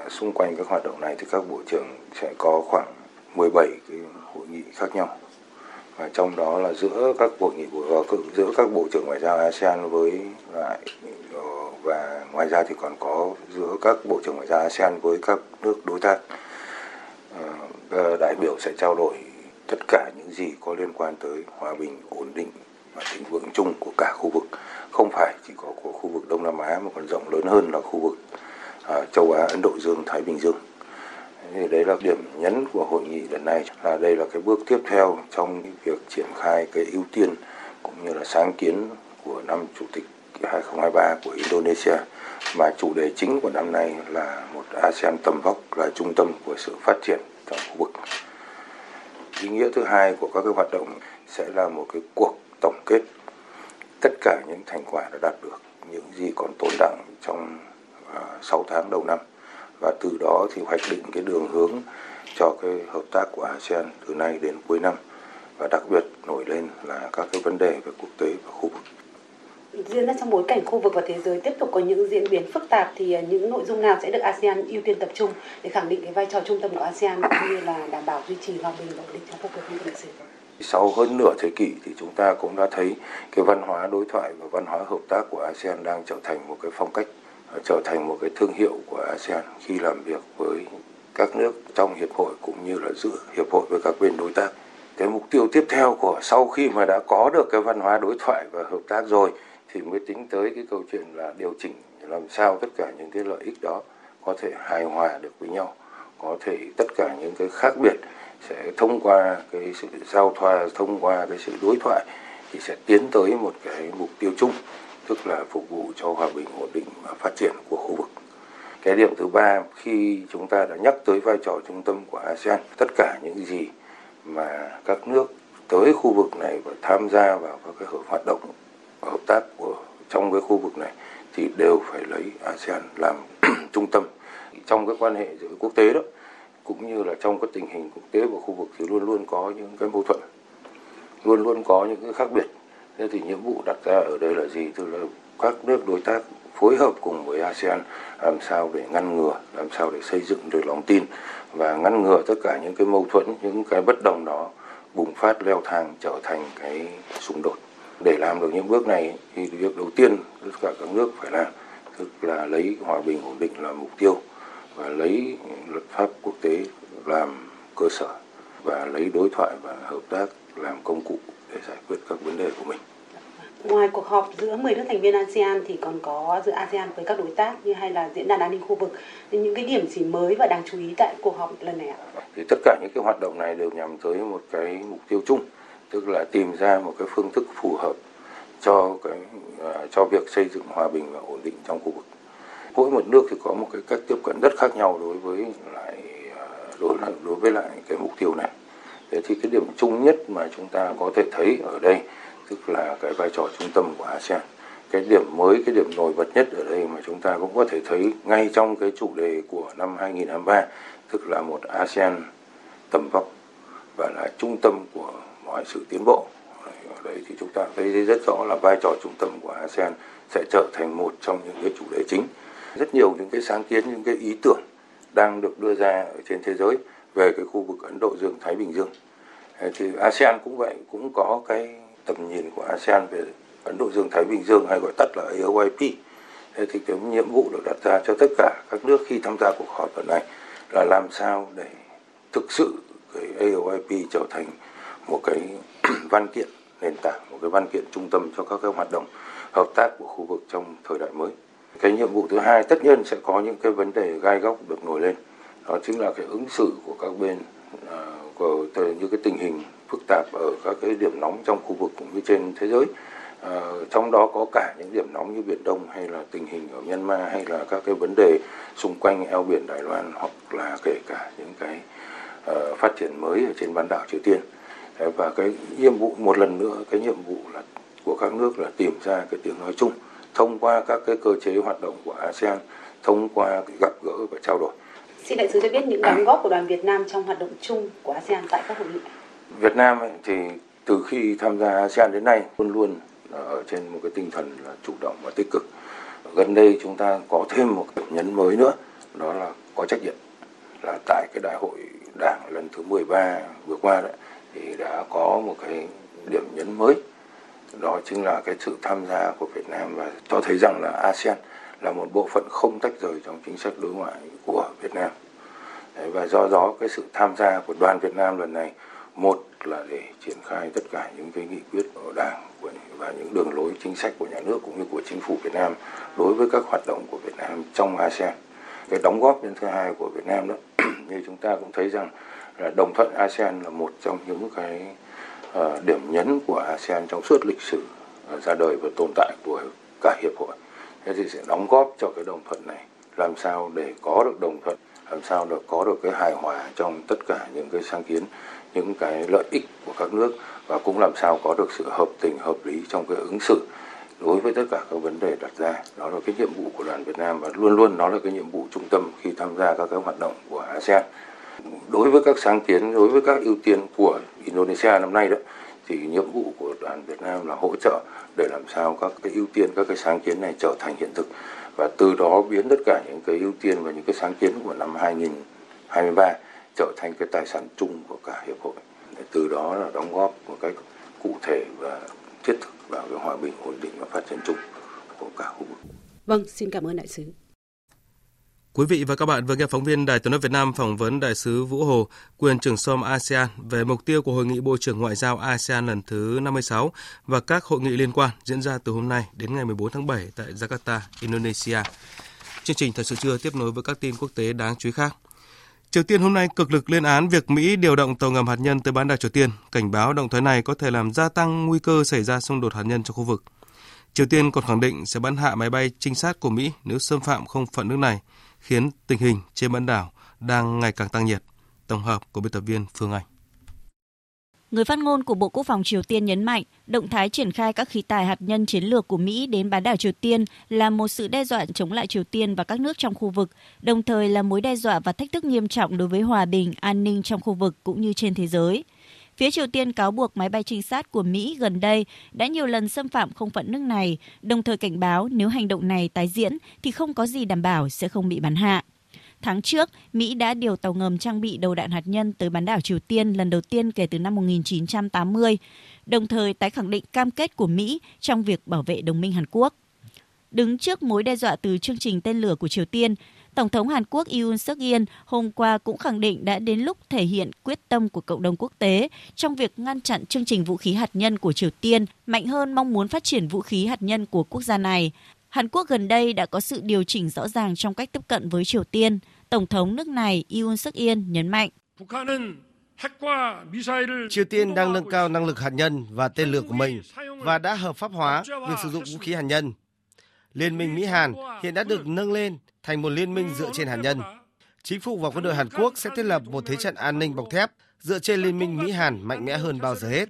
xung quanh các hoạt động này thì các bộ trưởng sẽ có khoảng 17 cái hội nghị khác nhau và trong đó là giữa các hội nghị của giữa các bộ trưởng ngoại giao ASEAN với lại ờ, và ngoài ra thì còn có giữa các bộ trưởng ngoại giao ASEAN với các nước đối tác. Ờ, ờ, đại biểu sẽ trao đổi tất cả những gì có liên quan tới hòa bình, ổn định và thịnh vượng chung của cả khu vực. Không phải chỉ có của khu vực Đông Nam Á mà còn rộng lớn hơn là khu vực ờ, châu Á, Ấn Độ Dương, Thái Bình Dương. Thì đấy là điểm nhấn của hội nghị lần này, là đây là cái bước tiếp theo trong việc triển khai cái ưu tiên cũng như là sáng kiến của năm chủ tịch 2023 của Indonesia mà chủ đề chính của năm nay là một ASEAN tầm vóc là trung tâm của sự phát triển trong khu vực. Ý nghĩa thứ hai của các cái hoạt động sẽ là một cái cuộc tổng kết tất cả những thành quả đã đạt được, những gì còn tồn đọng trong à, 6 tháng đầu năm và từ đó thì hoạch định cái đường hướng cho cái hợp tác của ASEAN từ nay đến cuối năm và đặc biệt nổi lên là các cái vấn đề về quốc tế và khu vực.
Diễn ra trong bối cảnh khu vực và thế giới tiếp tục có những diễn biến phức tạp thì à, những nội dung nào sẽ được ASEAN ưu tiên tập trung để khẳng định cái vai trò trung tâm của ASEAN cũng như là đảm bảo duy trì hòa bình và ổn định trong khu vực như lịch sử.
Sau hơn nửa thế kỷ thì chúng ta cũng đã thấy cái văn hóa đối thoại và văn hóa hợp tác của ASEAN đang trở thành một cái phong cách à, trở thành một cái thương hiệu của ASEAN khi làm việc với các nước trong hiệp hội cũng như là giữa hiệp hội với các bên đối tác. Cái mục tiêu tiếp theo của sau khi mà đã có được cái văn hóa đối thoại và hợp tác rồi thì mới tính tới cái câu chuyện là điều chỉnh làm sao tất cả những cái lợi ích đó có thể hài hòa được với nhau, có thể tất cả những cái khác biệt sẽ thông qua cái sự giao thoa, thông qua cái sự đối thoại thì sẽ tiến tới một cái mục tiêu chung tức là phục vụ cho hòa bình ổn định và phát triển của khu vực. Cái điểm thứ ba khi chúng ta đã nhắc tới vai trò trung tâm của asean tất cả những gì mà các nước tới khu vực này và tham gia vào các cái hoạt động hợp tác của, trong cái khu vực này thì đều phải lấy asean làm trung tâm. Trong cái quan hệ giữa quốc tế đó, cũng như là trong các tình hình quốc tế và khu vực thì luôn luôn có những cái mâu thuẫn, luôn luôn có những cái khác biệt. Thế thì nhiệm vụ đặt ra ở đây là gì? Tức là các nước đối tác phối hợp cùng với ASEAN làm sao để ngăn ngừa, làm sao để xây dựng được lòng tin và ngăn ngừa tất cả những cái mâu thuẫn, những cái bất đồng đó bùng phát leo thang trở thành cái xung đột để làm được những bước này thì việc đầu tiên tất cả các nước phải làm tức là lấy hòa bình ổn định là mục tiêu và lấy luật pháp quốc tế làm cơ sở và lấy đối thoại và hợp tác làm công cụ để giải quyết các vấn đề của mình.
Ngoài cuộc họp giữa 10 nước thành viên ASEAN thì còn có giữa ASEAN với các đối tác như hay là diễn đàn an ninh khu vực. Những cái điểm gì mới và đáng chú ý tại cuộc họp lần này ạ?
Thì tất cả những cái hoạt động này đều nhằm tới một cái mục tiêu chung, tức là tìm ra một cái phương thức phù hợp cho cái à, cho việc xây dựng hòa bình và ổn định trong khu vực. Mỗi một nước thì có một cái cách tiếp cận rất khác nhau đối với lại à, đối lại đối với lại cái mục tiêu này. Thế thì cái điểm chung nhất mà chúng ta có thể thấy ở đây tức là cái vai trò trung tâm của ASEAN. Cái điểm mới, cái điểm nổi bật nhất ở đây mà chúng ta cũng có thể thấy ngay trong cái chủ đề của năm 2023, tức là một ASEAN tầm vóc và là trung tâm của mọi sự tiến bộ. Ở đấy thì chúng ta thấy rất rõ là vai trò trung tâm của ASEAN sẽ trở thành một trong những cái chủ đề chính. Rất nhiều những cái sáng kiến, những cái ý tưởng đang được đưa ra ở trên thế giới về cái khu vực Ấn Độ Dương Thái Bình Dương thì ASEAN cũng vậy cũng có cái tầm nhìn của ASEAN về Ấn Độ Dương Thái Bình Dương hay gọi tắt là AOIP thế thì cái nhiệm vụ được đặt ra cho tất cả các nước khi tham gia cuộc họp lần này là làm sao để thực sự cái AOIP trở thành một cái văn kiện nền tảng một cái văn kiện trung tâm cho các cái hoạt động hợp tác của khu vực trong thời đại mới. Cái nhiệm vụ thứ hai tất nhiên sẽ có những cái vấn đề gai góc được nổi lên. Đó chính là cái ứng xử của các bên uh, của như cái tình hình phức tạp ở các cái điểm nóng trong khu vực cũng như trên thế giới. À, trong đó có cả những điểm nóng như biển đông hay là tình hình ở myanmar hay là các cái vấn đề xung quanh eo biển đài loan hoặc là kể cả những cái uh, phát triển mới ở trên bán đảo triều tiên và cái nhiệm vụ một lần nữa cái nhiệm vụ là của các nước là tìm ra cái tiếng nói chung thông qua các cái cơ chế hoạt động của ASEAN thông qua gặp gỡ và trao đổi
Xin đại sứ cho biết những đóng góp của đoàn Việt Nam trong hoạt động chung của ASEAN tại các hội nghị.
Việt Nam thì từ khi tham gia ASEAN đến nay luôn luôn ở trên một cái tinh thần là chủ động và tích cực. Gần đây chúng ta có thêm một điểm nhấn mới nữa, đó là có trách nhiệm. Là tại cái đại hội đảng lần thứ 13 vừa qua đấy thì đã có một cái điểm nhấn mới. Đó chính là cái sự tham gia của Việt Nam và cho thấy rằng là ASEAN là một bộ phận không tách rời trong chính sách đối ngoại của Việt Nam. Và do đó cái sự tham gia của đoàn Việt Nam lần này, một là để triển khai tất cả những cái nghị quyết của Đảng và những đường lối chính sách của nhà nước cũng như của chính phủ Việt Nam đối với các hoạt động của Việt Nam trong ASEAN. Cái đóng góp lần thứ hai của Việt Nam đó, như chúng ta cũng thấy rằng Ờ, đồng thuận ASEAN là một trong những cái ờ, điểm nhấn của ASEAN trong suốt lịch sử ờ, ra đời và tồn tại của cả hiệp hội. Thế thì sẽ đóng góp cho cái đồng thuận này, làm sao để có được đồng thuận, làm sao được có được cái hài hòa trong tất cả những cái sáng kiến, những cái lợi ích của các nước và cũng làm sao có được sự hợp tình, hợp lý trong cái ứng xử đối với tất cả các vấn đề đặt ra. Đó là cái nhiệm vụ của đoàn Việt Nam và luôn luôn nó là cái nhiệm vụ trung tâm khi tham gia các cái hoạt động của ASEAN đối với các sáng kiến đối với các ưu tiên của Indonesia năm nay đó thì nhiệm vụ của đoàn Việt Nam là hỗ trợ để làm sao các cái ưu tiên các cái sáng kiến này trở thành hiện thực và từ đó biến tất cả những cái ưu tiên và những cái sáng kiến của năm 2023 trở thành cái tài sản chung của cả hiệp hội để từ đó là đóng góp một cách cụ thể và thiết thực vào cái hòa bình ổn định và phát triển chung của cả khu vực.
Vâng, xin cảm ơn đại sứ.
Quý vị và các bạn vừa nghe phóng viên Đài Tiếng nói Việt Nam phỏng vấn đại sứ Vũ Hồ, quyền trưởng som ASEAN về mục tiêu của hội nghị Bộ trưởng Ngoại giao ASEAN lần thứ 56 và các hội nghị liên quan diễn ra từ hôm nay đến ngày 14 tháng 7 tại Jakarta, Indonesia. Chương trình thời sự trưa tiếp nối với các tin quốc tế đáng chú ý khác. Triều Tiên hôm nay cực lực lên án việc Mỹ điều động tàu ngầm hạt nhân tới bán đảo Triều Tiên, cảnh báo động thái này có thể làm gia tăng nguy cơ xảy ra xung đột hạt nhân trong khu vực. Triều Tiên còn khẳng định sẽ bắn hạ máy bay trinh sát của Mỹ nếu xâm phạm không phận nước này, khiến tình hình trên bán đảo đang ngày càng tăng nhiệt. Tổng hợp của biên tập viên Phương Anh.
Người phát ngôn của Bộ Quốc phòng Triều Tiên nhấn mạnh, động thái triển khai các khí tài hạt nhân chiến lược của Mỹ đến bán đảo Triều Tiên là một sự đe dọa chống lại Triều Tiên và các nước trong khu vực, đồng thời là mối đe dọa và thách thức nghiêm trọng đối với hòa bình, an ninh trong khu vực cũng như trên thế giới. Phía Triều Tiên cáo buộc máy bay trinh sát của Mỹ gần đây đã nhiều lần xâm phạm không phận nước này, đồng thời cảnh báo nếu hành động này tái diễn thì không có gì đảm bảo sẽ không bị bắn hạ. Tháng trước, Mỹ đã điều tàu ngầm trang bị đầu đạn hạt nhân tới bán đảo Triều Tiên lần đầu tiên kể từ năm 1980, đồng thời tái khẳng định cam kết của Mỹ trong việc bảo vệ đồng minh Hàn Quốc. Đứng trước mối đe dọa từ chương trình tên lửa của Triều Tiên, Tổng thống Hàn Quốc Yoon suk yeol hôm qua cũng khẳng định đã đến lúc thể hiện quyết tâm của cộng đồng quốc tế trong việc ngăn chặn chương trình vũ khí hạt nhân của Triều Tiên mạnh hơn mong muốn phát triển vũ khí hạt nhân của quốc gia này. Hàn Quốc gần đây đã có sự điều chỉnh rõ ràng trong cách tiếp cận với Triều Tiên. Tổng thống nước này Yoon suk yeol nhấn mạnh.
Triều Tiên đang nâng cao năng lực hạt nhân và tên lửa của mình và đã hợp pháp hóa việc sử dụng vũ khí hạt nhân. Liên minh Mỹ-Hàn hiện đã được nâng lên thành một liên minh dựa trên hạt nhân. Chính phủ và quân đội Hàn Quốc sẽ thiết lập một thế trận an ninh bọc thép dựa trên liên minh Mỹ-Hàn mạnh mẽ hơn bao giờ hết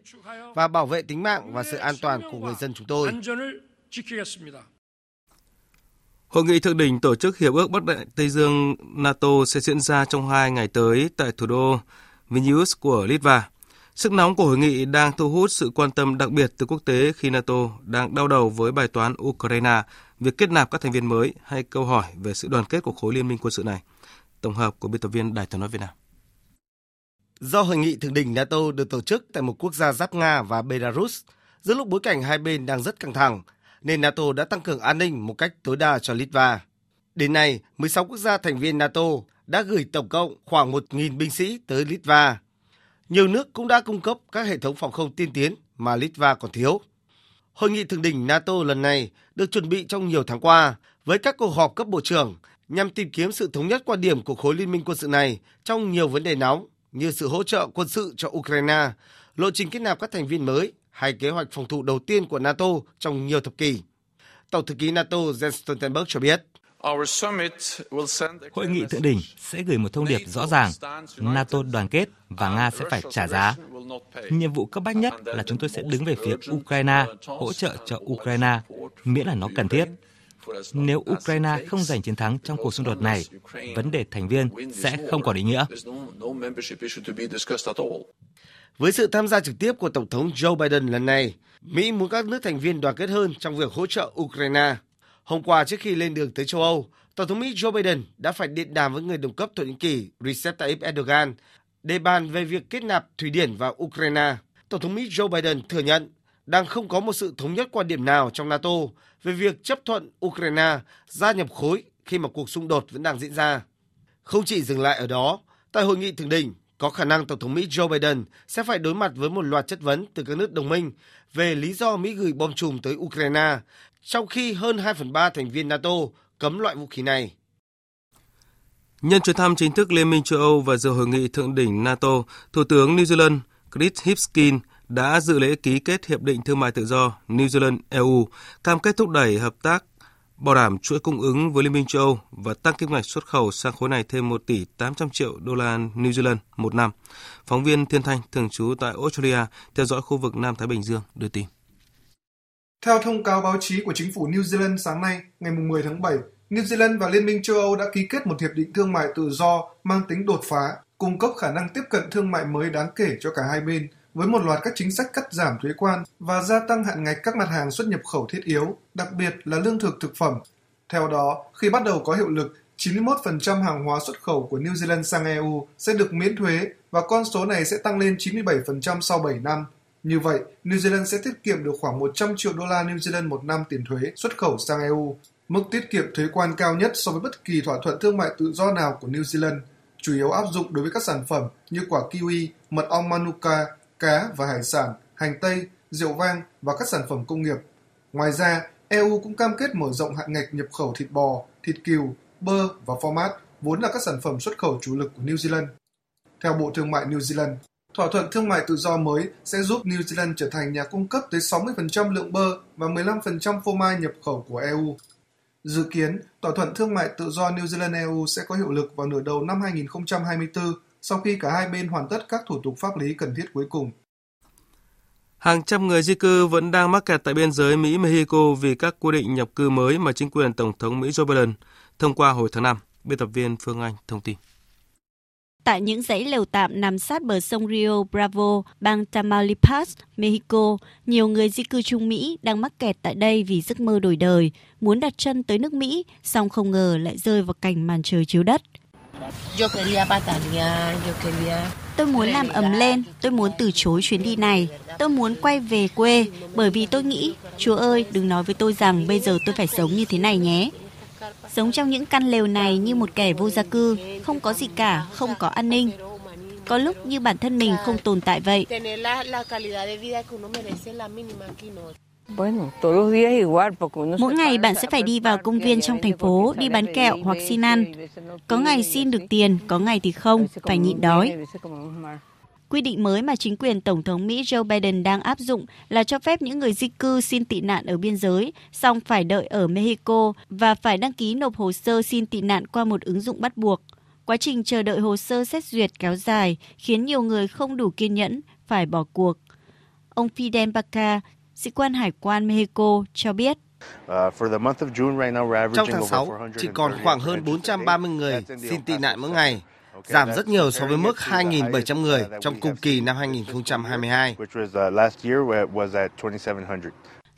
và bảo vệ tính mạng và sự an toàn của người dân chúng tôi.
Hội nghị thượng đỉnh tổ chức Hiệp ước Bắc Đại Tây Dương NATO sẽ diễn ra trong hai ngày tới tại thủ đô Vilnius của Litva. Sức nóng của hội nghị đang thu hút sự quan tâm đặc biệt từ quốc tế khi NATO đang đau đầu với bài toán Ukraine, việc kết nạp các thành viên mới hay câu hỏi về sự đoàn kết của khối liên minh quân sự này. Tổng hợp của biên tập viên Đài tiếng nói Việt Nam.
Do hội nghị thượng đỉnh NATO được tổ chức tại một quốc gia giáp Nga và Belarus, giữa lúc bối cảnh hai bên đang rất căng thẳng, nên NATO đã tăng cường an ninh một cách tối đa cho Litva. Đến nay, 16 quốc gia thành viên NATO đã gửi tổng cộng khoảng 1.000 binh sĩ tới Litva. Nhiều nước cũng đã cung cấp các hệ thống phòng không tiên tiến mà Litva còn thiếu. Hội nghị thượng đỉnh NATO lần này được chuẩn bị trong nhiều tháng qua với các cuộc họp cấp bộ trưởng nhằm tìm kiếm sự thống nhất quan điểm của khối liên minh quân sự này trong nhiều vấn đề nóng như sự hỗ trợ quân sự cho Ukraine, lộ trình kết nạp các thành viên mới hay kế hoạch phòng thủ đầu tiên của NATO trong nhiều thập kỷ. Tổng thư ký NATO Jens Stoltenberg cho biết.
Hội nghị thượng đỉnh sẽ gửi một thông điệp rõ ràng, NATO đoàn kết và Nga sẽ phải trả giá. Nhiệm vụ cấp bách nhất là chúng tôi sẽ đứng về phía Ukraine, hỗ trợ cho Ukraine, miễn là nó cần thiết. Nếu Ukraine không giành chiến thắng trong cuộc xung đột này, vấn đề thành viên sẽ không còn ý nghĩa.
Với sự tham gia trực tiếp của Tổng thống Joe Biden lần này, Mỹ muốn các nước thành viên đoàn kết hơn trong việc hỗ trợ Ukraine. Hôm qua trước khi lên đường tới châu Âu, Tổng thống Mỹ Joe Biden đã phải điện đàm với người đồng cấp Thổ Nhĩ Kỳ Recep Tayyip Erdogan để bàn về việc kết nạp Thụy Điển vào Ukraine. Tổng thống Mỹ Joe Biden thừa nhận đang không có một sự thống nhất quan điểm nào trong NATO về việc chấp thuận Ukraine gia nhập khối khi mà cuộc xung đột vẫn đang diễn ra. Không chỉ dừng lại ở đó, tại hội nghị thượng đỉnh, có khả năng Tổng thống Mỹ Joe Biden sẽ phải đối mặt với một loạt chất vấn từ các nước đồng minh về lý do Mỹ gửi bom chùm tới Ukraine, sau khi hơn 2 phần 3 thành viên NATO cấm loại vũ khí này.
Nhân chuyến thăm chính thức Liên minh châu Âu và dự hội nghị thượng đỉnh NATO, Thủ tướng New Zealand Chris Hipkins đã dự lễ ký kết Hiệp định Thương mại Tự do New Zealand-EU, cam kết thúc đẩy hợp tác bảo đảm chuỗi cung ứng với Liên minh châu Âu và tăng kim ngạch xuất khẩu sang khối này thêm 1 tỷ 800 triệu đô la New Zealand một năm. Phóng viên Thiên Thanh thường trú tại Australia theo dõi khu vực Nam Thái Bình Dương đưa tin.
Theo thông cáo báo chí của chính phủ New Zealand sáng nay, ngày 10 tháng 7, New Zealand và Liên minh châu Âu đã ký kết một hiệp định thương mại tự do mang tính đột phá, cung cấp khả năng tiếp cận thương mại mới đáng kể cho cả hai bên với một loạt các chính sách cắt giảm thuế quan và gia tăng hạn ngạch các mặt hàng xuất nhập khẩu thiết yếu, đặc biệt là lương thực thực phẩm. Theo đó, khi bắt đầu có hiệu lực, 91% hàng hóa xuất khẩu của New Zealand sang EU sẽ được miễn thuế và con số này sẽ tăng lên 97% sau 7 năm. Như vậy, New Zealand sẽ tiết kiệm được khoảng 100 triệu đô la New Zealand một năm tiền thuế xuất khẩu sang EU, mức tiết kiệm thuế quan cao nhất so với bất kỳ thỏa thuận thương mại tự do nào của New Zealand, chủ yếu áp dụng đối với các sản phẩm như quả kiwi, mật ong manuka, cá và hải sản, hành tây, rượu vang và các sản phẩm công nghiệp. Ngoài ra, EU cũng cam kết mở rộng hạn ngạch nhập khẩu thịt bò, thịt cừu, bơ và format, vốn là các sản phẩm xuất khẩu chủ lực của New Zealand. Theo Bộ Thương mại New Zealand, thỏa thuận thương mại tự do mới sẽ giúp New Zealand trở thành nhà cung cấp tới 60% lượng bơ và 15% phô mai nhập khẩu của EU. Dự kiến, thỏa thuận thương mại tự do New Zealand-EU sẽ có hiệu lực vào nửa đầu năm 2024 sau khi cả hai bên hoàn tất các thủ tục pháp lý cần thiết cuối cùng.
Hàng trăm người di cư vẫn đang mắc kẹt tại biên giới Mỹ-Mexico vì các quy định nhập cư mới mà chính quyền Tổng thống Mỹ Joe Biden thông qua hồi tháng 5. Biên tập viên Phương Anh thông tin.
Tại những dãy lều tạm nằm sát bờ sông Rio Bravo, bang Tamaulipas, Mexico, nhiều người di cư Trung Mỹ đang mắc kẹt tại đây vì giấc mơ đổi đời, muốn đặt chân tới nước Mỹ, song không ngờ lại rơi vào cảnh màn trời chiếu đất. Tôi muốn làm ấm lên, tôi muốn từ chối chuyến đi này, tôi muốn quay về quê bởi vì tôi nghĩ, Chúa ơi, đừng nói với tôi rằng bây giờ tôi phải sống như thế này nhé. Sống trong những căn lều này như một kẻ vô gia cư, không có gì cả, không có an ninh. Có lúc như bản thân mình không tồn tại vậy. Mỗi ngày bạn sẽ phải đi vào công viên trong thành phố, đi bán kẹo hoặc xin ăn. Có ngày xin được tiền, có ngày thì không, phải nhịn đói. Quy định mới mà chính quyền Tổng thống Mỹ Joe Biden đang áp dụng là cho phép những người di cư xin tị nạn ở biên giới, song phải đợi ở Mexico và phải đăng ký nộp hồ sơ xin tị nạn qua một ứng dụng bắt buộc. Quá trình chờ đợi hồ sơ xét duyệt kéo dài khiến nhiều người không đủ kiên nhẫn, phải bỏ cuộc. Ông Fidel Baca, sĩ quan hải quan Mexico, cho biết.
Trong tháng 6, chỉ còn khoảng hơn 430 người xin tị nạn mỗi ngày, giảm rất nhiều so với mức 2.700 người trong cùng kỳ năm 2022.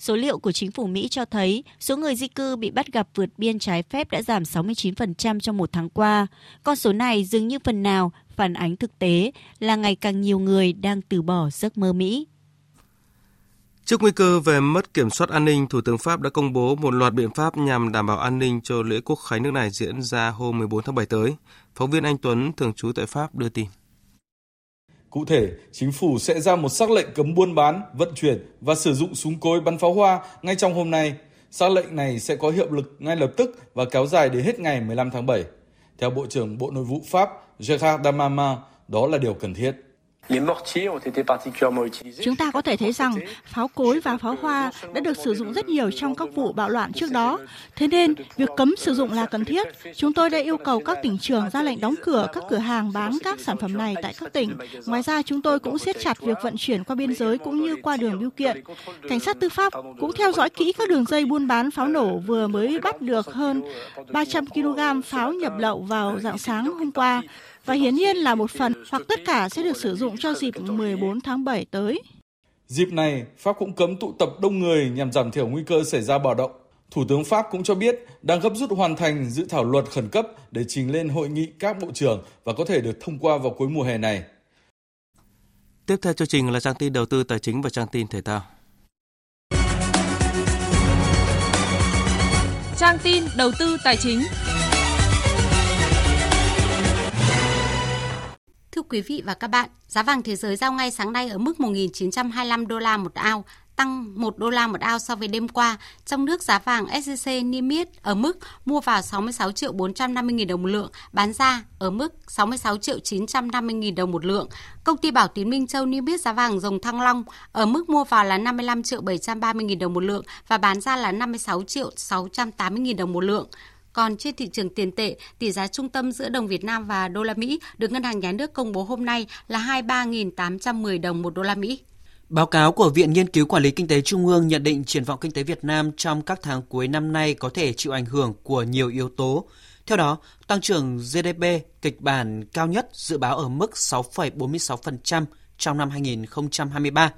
Số liệu của chính phủ Mỹ cho thấy số người di cư bị bắt gặp vượt biên trái phép đã giảm 69% trong một tháng qua. Con số này dường như phần nào phản ánh thực tế là ngày càng nhiều người đang từ bỏ giấc mơ Mỹ.
Trước nguy cơ về mất kiểm soát an ninh, Thủ tướng Pháp đã công bố một loạt biện pháp nhằm đảm bảo an ninh cho lễ quốc khánh nước này diễn ra hôm 14 tháng 7 tới. Phóng viên Anh Tuấn, thường trú tại Pháp, đưa tin.
Cụ thể, chính phủ sẽ ra một sắc lệnh cấm buôn bán, vận chuyển và sử dụng súng cối bắn pháo hoa ngay trong hôm nay. Sắc lệnh này sẽ có hiệu lực ngay lập tức và kéo dài đến hết ngày 15 tháng 7. Theo Bộ trưởng Bộ Nội vụ Pháp Gérard Damama, đó là điều cần thiết.
Chúng ta có thể thấy rằng pháo cối và pháo hoa đã được sử dụng rất nhiều trong các vụ bạo loạn trước đó. Thế nên, việc cấm sử dụng là cần thiết. Chúng tôi đã yêu cầu các tỉnh trường ra lệnh đóng cửa các cửa hàng bán các sản phẩm này tại các tỉnh. Ngoài ra, chúng tôi cũng siết chặt việc vận chuyển qua biên giới cũng như qua đường bưu kiện. Cảnh sát tư pháp cũng theo dõi kỹ các đường dây buôn bán pháo nổ vừa mới bắt được hơn 300 kg pháo nhập lậu vào dạng sáng hôm qua và hiển nhiên là một phần hoặc tất cả sẽ được sử dụng cho dịp 14 tháng 7 tới.
Dịp này, Pháp cũng cấm tụ tập đông người nhằm giảm thiểu nguy cơ xảy ra bạo động. Thủ tướng Pháp cũng cho biết đang gấp rút hoàn thành dự thảo luật khẩn cấp để trình lên hội nghị các bộ trưởng và có thể được thông qua vào cuối mùa hè này.
Tiếp theo chương trình là trang tin đầu tư tài chính và trang tin thể thao.
Trang tin đầu tư tài chính.
Thưa quý vị và các bạn, giá vàng thế giới giao ngay sáng nay ở mức 1.925 đô la một ao, tăng 1 đô la một ao so với đêm qua. Trong nước giá vàng SJC niêm yết ở mức mua vào 66 triệu 450 nghìn đồng một lượng, bán ra ở mức 66 triệu 950 nghìn đồng một lượng. Công ty Bảo Tín Minh Châu niêm yết giá vàng dòng thăng long ở mức mua vào là 55 triệu 730 nghìn đồng một lượng và bán ra là 56 triệu 680 nghìn đồng một lượng. Còn trên thị trường tiền tệ, tỷ giá trung tâm giữa đồng Việt Nam và đô la Mỹ được Ngân hàng Nhà nước công bố hôm nay là 23.810 đồng một đô la Mỹ.
Báo cáo của Viện Nghiên cứu Quản lý Kinh tế Trung ương nhận định triển vọng kinh tế Việt Nam trong các tháng cuối năm nay có thể chịu ảnh hưởng của nhiều yếu tố. Theo đó, tăng trưởng GDP kịch bản cao nhất dự báo ở mức 6,46% trong năm 2023,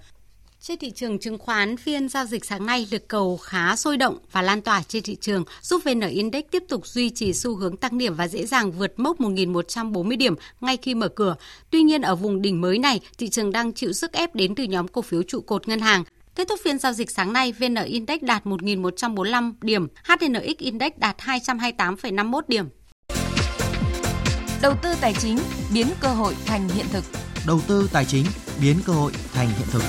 trên thị trường chứng khoán, phiên giao dịch sáng nay lực cầu khá sôi động và lan tỏa trên thị trường, giúp VN Index tiếp tục duy trì xu hướng tăng điểm và dễ dàng vượt mốc 1.140 điểm ngay khi mở cửa. Tuy nhiên ở vùng đỉnh mới này, thị trường đang chịu sức ép đến từ nhóm cổ phiếu trụ cột ngân hàng. Kết thúc phiên giao dịch sáng nay, VN Index đạt 1.145 điểm, HNX Index đạt 228,51 điểm.
Đầu tư tài chính biến cơ hội thành hiện thực.
Đầu tư tài chính biến cơ hội thành hiện thực.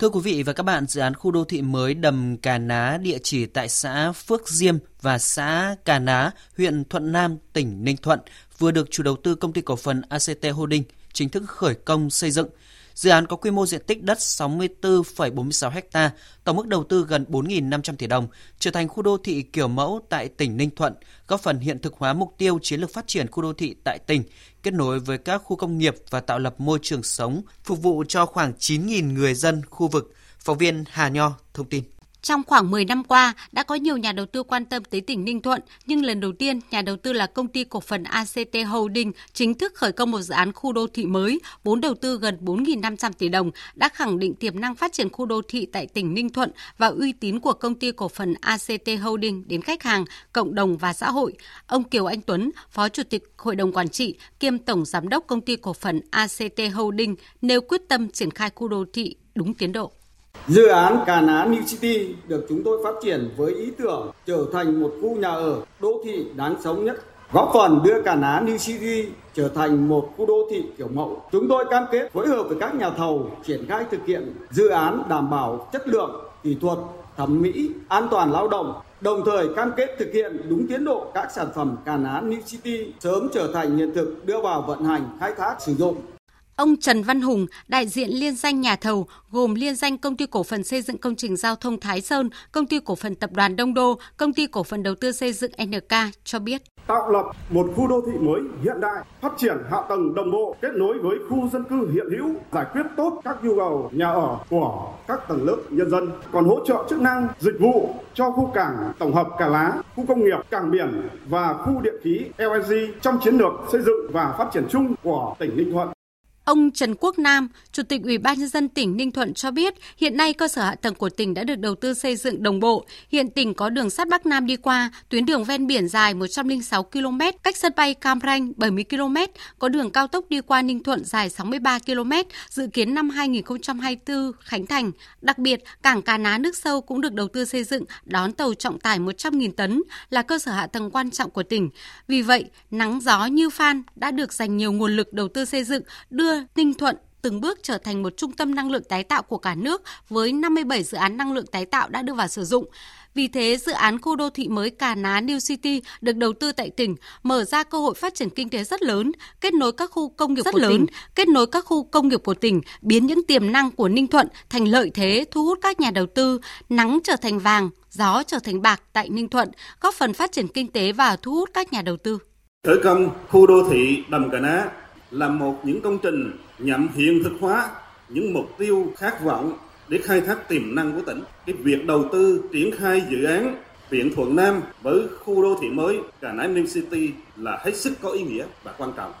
Thưa quý vị và các bạn, dự án khu đô thị mới Đầm Cà Ná địa chỉ tại xã Phước Diêm và xã Cà Ná, huyện Thuận Nam, tỉnh Ninh Thuận vừa được chủ đầu tư công ty cổ phần ACT Holding chính thức khởi công xây dựng. Dự án có quy mô diện tích đất 64,46 ha, tổng mức đầu tư gần 4.500 tỷ đồng, trở thành khu đô thị kiểu mẫu tại tỉnh Ninh Thuận, góp phần hiện thực hóa mục tiêu chiến lược phát triển khu đô thị tại tỉnh kết nối với các khu công nghiệp và tạo lập môi trường sống phục vụ cho khoảng 9.000 người dân khu vực. Phóng viên Hà Nho thông tin.
Trong khoảng 10 năm qua, đã có nhiều nhà đầu tư quan tâm tới tỉnh Ninh Thuận, nhưng lần đầu tiên, nhà đầu tư là công ty cổ phần ACT Holding chính thức khởi công một dự án khu đô thị mới, vốn đầu tư gần 4.500 tỷ đồng, đã khẳng định tiềm năng phát triển khu đô thị tại tỉnh Ninh Thuận và uy tín của công ty cổ phần ACT Holding đến khách hàng, cộng đồng và xã hội. Ông Kiều Anh Tuấn, Phó Chủ tịch Hội đồng Quản trị kiêm Tổng Giám đốc công ty cổ phần ACT Holding nêu quyết tâm triển khai khu đô thị đúng tiến độ.
Dự án Cà Ná New City được chúng tôi phát triển với ý tưởng trở thành một khu nhà ở đô thị đáng sống nhất, góp phần đưa Cà Ná New City trở thành một khu đô thị kiểu mẫu. Chúng tôi cam kết phối hợp với các nhà thầu triển khai thực hiện dự án đảm bảo chất lượng, kỹ thuật, thẩm mỹ, an toàn lao động, đồng thời cam kết thực hiện đúng tiến độ các sản phẩm Cà Ná New City sớm trở thành hiện thực đưa vào vận hành, khai thác, sử dụng.
Ông Trần Văn Hùng, đại diện liên danh nhà thầu gồm liên danh Công ty Cổ phần Xây dựng Công trình Giao thông Thái Sơn, Công ty Cổ phần Tập đoàn Đông Đô, Công ty Cổ phần Đầu tư Xây dựng NK cho biết.
Tạo lập một khu đô thị mới hiện đại, phát triển hạ tầng đồng bộ, kết nối với khu dân cư hiện hữu, giải quyết tốt các nhu cầu nhà ở của các tầng lớp nhân dân, còn hỗ trợ chức năng dịch vụ cho khu cảng tổng hợp Cà Lá, khu công nghiệp, cảng biển và khu điện khí LNG trong chiến lược xây dựng và phát triển chung của tỉnh Ninh Thuận.
Ông Trần Quốc Nam, Chủ tịch Ủy ban nhân dân tỉnh Ninh Thuận cho biết, hiện nay cơ sở hạ tầng của tỉnh đã được đầu tư xây dựng đồng bộ. Hiện tỉnh có đường sắt Bắc Nam đi qua, tuyến đường ven biển dài 106 km, cách sân bay Cam Ranh 70 km, có đường cao tốc đi qua Ninh Thuận dài 63 km, dự kiến năm 2024 khánh thành. Đặc biệt, cảng cá Ná nước sâu cũng được đầu tư xây dựng đón tàu trọng tải 100.000 tấn, là cơ sở hạ tầng quan trọng của tỉnh. Vì vậy, nắng gió như Phan đã được dành nhiều nguồn lực đầu tư xây dựng, đưa Ninh Thuận từng bước trở thành một trung tâm năng lượng tái tạo của cả nước với 57 dự án năng lượng tái tạo đã đưa vào sử dụng. Vì thế, dự án khu đô thị mới Cà Ná New City được đầu tư tại tỉnh mở ra cơ hội phát triển kinh tế rất lớn, kết nối các khu công nghiệp rất của lớn, tỉnh, kết nối các khu công nghiệp của tỉnh, biến những tiềm năng của Ninh Thuận thành lợi thế thu hút các nhà đầu tư, nắng trở thành vàng, gió trở thành bạc tại Ninh Thuận, góp phần phát triển kinh tế và thu hút các nhà đầu tư.
Khởi công khu đô thị Đầm Cà Ná là một những công trình nhằm hiện thực hóa những mục tiêu khát vọng để khai thác tiềm năng của tỉnh. Cái việc đầu tư, triển khai dự án Viện Thuận Nam với khu đô thị mới Cà Ná Ninh City là hết sức có ý nghĩa và quan trọng.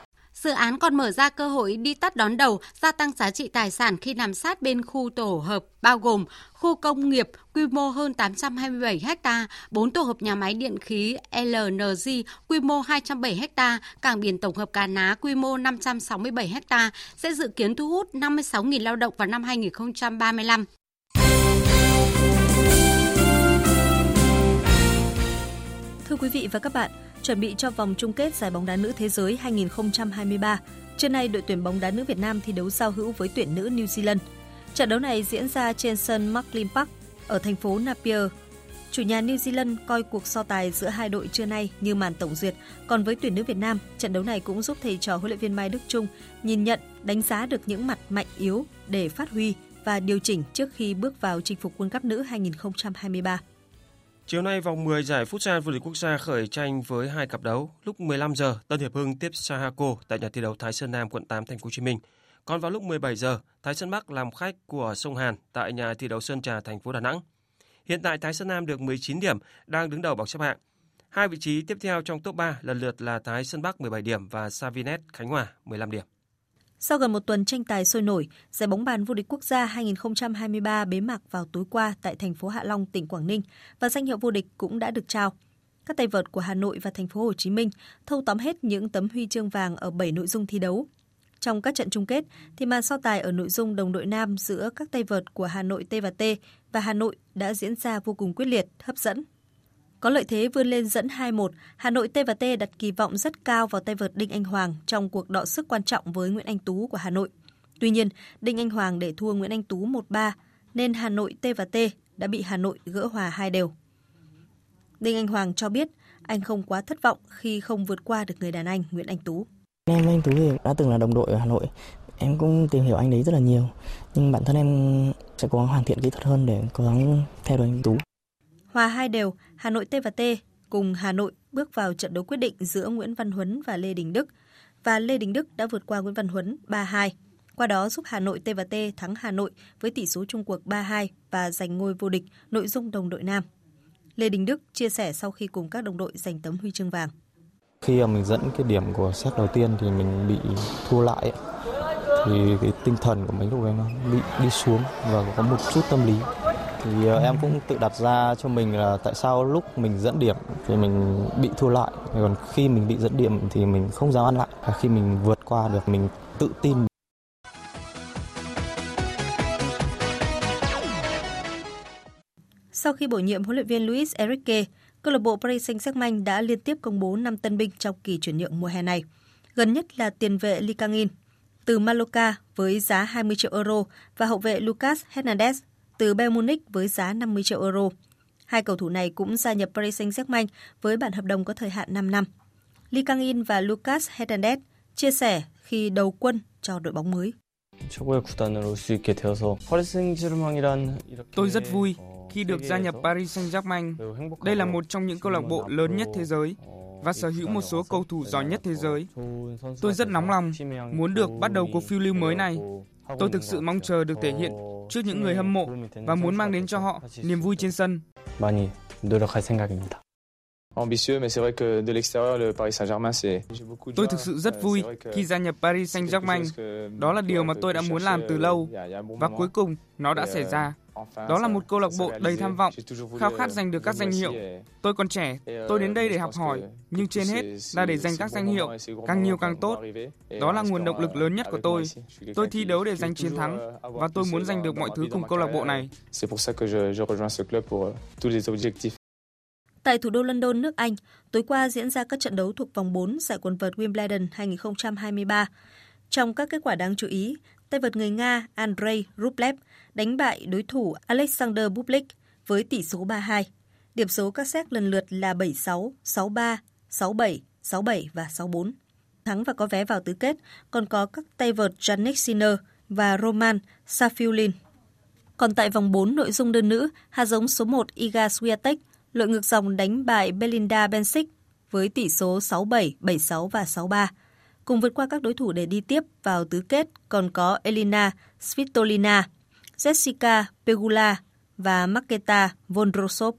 Dự án còn mở ra cơ hội đi tắt đón đầu, gia tăng giá trị tài sản khi nằm sát bên khu tổ hợp, bao gồm khu công nghiệp quy mô hơn 827 ha, 4 tổ hợp nhà máy điện khí LNG quy mô 207 ha, cảng biển tổng hợp Cà Ná quy mô 567 ha, sẽ dự kiến thu hút 56.000 lao động vào năm 2035.
Thưa quý vị và các bạn, chuẩn bị cho vòng chung kết giải bóng đá nữ thế giới 2023. Trưa nay, đội tuyển bóng đá nữ Việt Nam thi đấu giao hữu với tuyển nữ New Zealand. Trận đấu này diễn ra trên sân Marklin Park ở thành phố Napier. Chủ nhà New Zealand coi cuộc so tài giữa hai đội trưa nay như màn tổng duyệt, còn với tuyển nữ Việt Nam, trận đấu này cũng giúp thầy trò huấn luyện viên Mai Đức Trung nhìn nhận, đánh giá được những mặt mạnh yếu để phát huy và điều chỉnh trước khi bước vào chinh phục World Cup nữ 2023.
Chiều nay vòng 10 giải Futsal vô địch quốc gia khởi tranh với hai cặp đấu. Lúc 15 giờ, Tân Hiệp Hưng tiếp Sahako tại nhà thi đấu Thái Sơn Nam quận 8 thành phố Hồ Chí Minh. Còn vào lúc 17 giờ, Thái Sơn Bắc làm khách của Sông Hàn tại nhà thi đấu Sơn Trà thành phố Đà Nẵng. Hiện tại Thái Sơn Nam được 19 điểm, đang đứng đầu bảng xếp hạng. Hai vị trí tiếp theo trong top 3 lần lượt là Thái Sơn Bắc 17 điểm và Savinet Khánh Hòa 15 điểm.
Sau gần một tuần tranh tài sôi nổi, giải bóng bàn vô địch quốc gia 2023 bế mạc vào tối qua tại thành phố Hạ Long, tỉnh Quảng Ninh và danh hiệu vô địch cũng đã được trao. Các tay vợt của Hà Nội và thành phố Hồ Chí Minh thâu tóm hết những tấm huy chương vàng ở 7 nội dung thi đấu. Trong các trận chung kết thì màn so tài ở nội dung đồng đội nam giữa các tay vợt của Hà Nội T và T và Hà Nội đã diễn ra vô cùng quyết liệt, hấp dẫn. Có lợi thế vươn lên dẫn 2-1, Hà Nội T và T đặt kỳ vọng rất cao vào tay vợt Đinh Anh Hoàng trong cuộc đọ sức quan trọng với Nguyễn Anh Tú của Hà Nội. Tuy nhiên, Đinh Anh Hoàng để thua Nguyễn Anh Tú 1-3 nên Hà Nội T và T đã bị Hà Nội gỡ hòa hai đều. Đinh Anh Hoàng cho biết anh không quá thất vọng khi không vượt qua được người đàn anh Nguyễn Anh Tú.
Em anh Tú thì đã từng là đồng đội ở Hà Nội. Em cũng tìm hiểu anh đấy rất là nhiều. Nhưng bản thân em sẽ cố gắng hoàn thiện kỹ thuật hơn để cố gắng theo đuổi anh Tú.
Hòa hai đều, Hà Nội T và T cùng Hà Nội bước vào trận đấu quyết định giữa Nguyễn Văn Huấn và Lê Đình Đức. và Lê Đình Đức đã vượt qua Nguyễn Văn Huấn 3-2. Qua đó giúp Hà Nội T và T thắng Hà Nội với tỷ số chung cuộc 3-2 và giành ngôi vô địch nội dung đồng đội nam. Lê Đình Đức chia sẻ sau khi cùng các đồng đội giành tấm huy chương vàng.
Khi mà mình dẫn cái điểm của set đầu tiên thì mình bị thua lại thì cái tinh thần của mình lúc ấy nó bị đi xuống và có một chút tâm lý thì ờ, em cũng tự đặt ra cho mình là tại sao lúc mình dẫn điểm thì mình bị thua lại còn khi mình bị dẫn điểm thì mình không dám ăn lại và khi mình vượt qua được mình tự tin
Sau khi bổ nhiệm huấn luyện viên Luis Enrique, câu lạc bộ Paris Saint-Germain đã liên tiếp công bố 5 tân binh trong kỳ chuyển nhượng mùa hè này. Gần nhất là tiền vệ Lee Kang-in từ Mallorca với giá 20 triệu euro và hậu vệ Lucas Hernandez từ Bayern Munich với giá 50 triệu euro. Hai cầu thủ này cũng gia nhập Paris Saint-Germain với bản hợp đồng có thời hạn 5 năm. Lee Kang-in và Lucas Hernandez chia sẻ khi đầu quân cho đội bóng mới.
Tôi rất vui khi được gia nhập Paris Saint-Germain. Đây là một trong những câu lạc bộ lớn nhất thế giới và sở hữu một số cầu thủ giỏi nhất thế giới. Tôi rất nóng lòng muốn được bắt đầu cuộc phiêu lưu mới này. Tôi thực sự mong chờ được thể hiện trước những người hâm mộ và muốn mang đến cho họ niềm vui trên sân. Tôi thực sự rất vui khi gia nhập Paris Saint-Germain. Đó là điều mà tôi đã muốn làm từ lâu và cuối cùng nó đã xảy ra. Đó là một câu lạc bộ đầy tham vọng, khao khát giành được các danh hiệu. Tôi còn trẻ, tôi đến đây để học hỏi, nhưng trên hết là để giành các danh hiệu, càng nhiều càng tốt. Đó là nguồn động lực lớn nhất của tôi. Tôi thi đấu để giành chiến thắng và tôi muốn giành được mọi thứ cùng câu lạc bộ này.
Tại thủ đô London, nước Anh, tối qua diễn ra các trận đấu thuộc vòng 4 giải quần vợt Wimbledon 2023. Trong các kết quả đáng chú ý, tay vợt người Nga Andrei Rublev đánh bại đối thủ Alexander Bublik với tỷ số 3-2. Điểm số các xét lần lượt là 7-6, 6-3, 6-7, 6-7 và 6-4. Thắng và có vé vào tứ kết còn có các tay vợt Janik Sinner và Roman Safiulin. Còn tại vòng 4 nội dung đơn nữ, hạt giống số 1 Iga Swiatek lội ngược dòng đánh bại Belinda Bencic với tỷ số 6-7, 7-6 và 6-3. Cùng vượt qua các đối thủ để đi tiếp vào tứ kết còn có Elina Svitolina, Jessica Pegula và Maketa Vondrosov.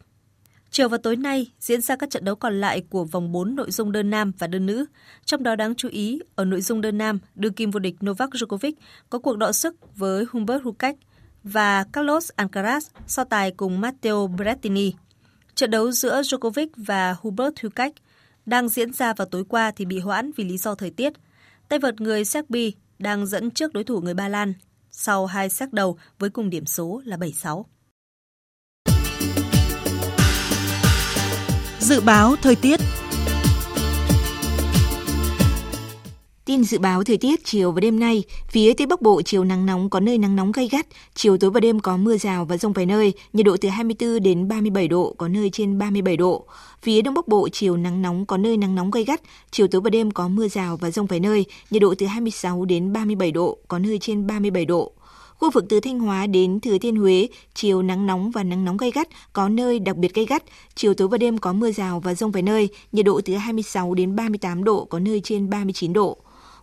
Chiều và tối nay diễn ra các trận đấu còn lại của vòng 4 nội dung đơn nam và đơn nữ. Trong đó đáng chú ý, ở nội dung đơn nam, đương kim vô địch Novak Djokovic có cuộc đọ sức với Humbert Hurkacz và Carlos Alcaraz so tài cùng Matteo Berrettini. Trận đấu giữa Djokovic và Hubert Hurkacz đang diễn ra vào tối qua thì bị hoãn vì lý do thời tiết. Tay vợt người Serbia đang dẫn trước đối thủ người Ba Lan sau hai xét đầu với cùng điểm số là 7-6.
Dự báo thời tiết Tin dự báo thời tiết chiều và đêm nay, phía Tây Bắc Bộ chiều nắng nóng có nơi nắng nóng gay gắt, chiều tối và đêm có mưa rào và rông vài nơi, nhiệt độ từ 24 đến 37 độ, có nơi trên 37 độ. Phía Đông Bắc Bộ chiều nắng nóng có nơi nắng nóng gay gắt, chiều tối và đêm có mưa rào và rông vài nơi, nhiệt độ từ 26 đến 37 độ, có nơi trên 37 độ. Khu vực từ Thanh Hóa đến Thừa Thiên Huế, chiều nắng nóng và nắng nóng gay gắt, có nơi đặc biệt gay gắt. Chiều tối và đêm có mưa rào và rông vài nơi, nhiệt độ từ 26 đến 38 độ, có nơi trên 39 độ.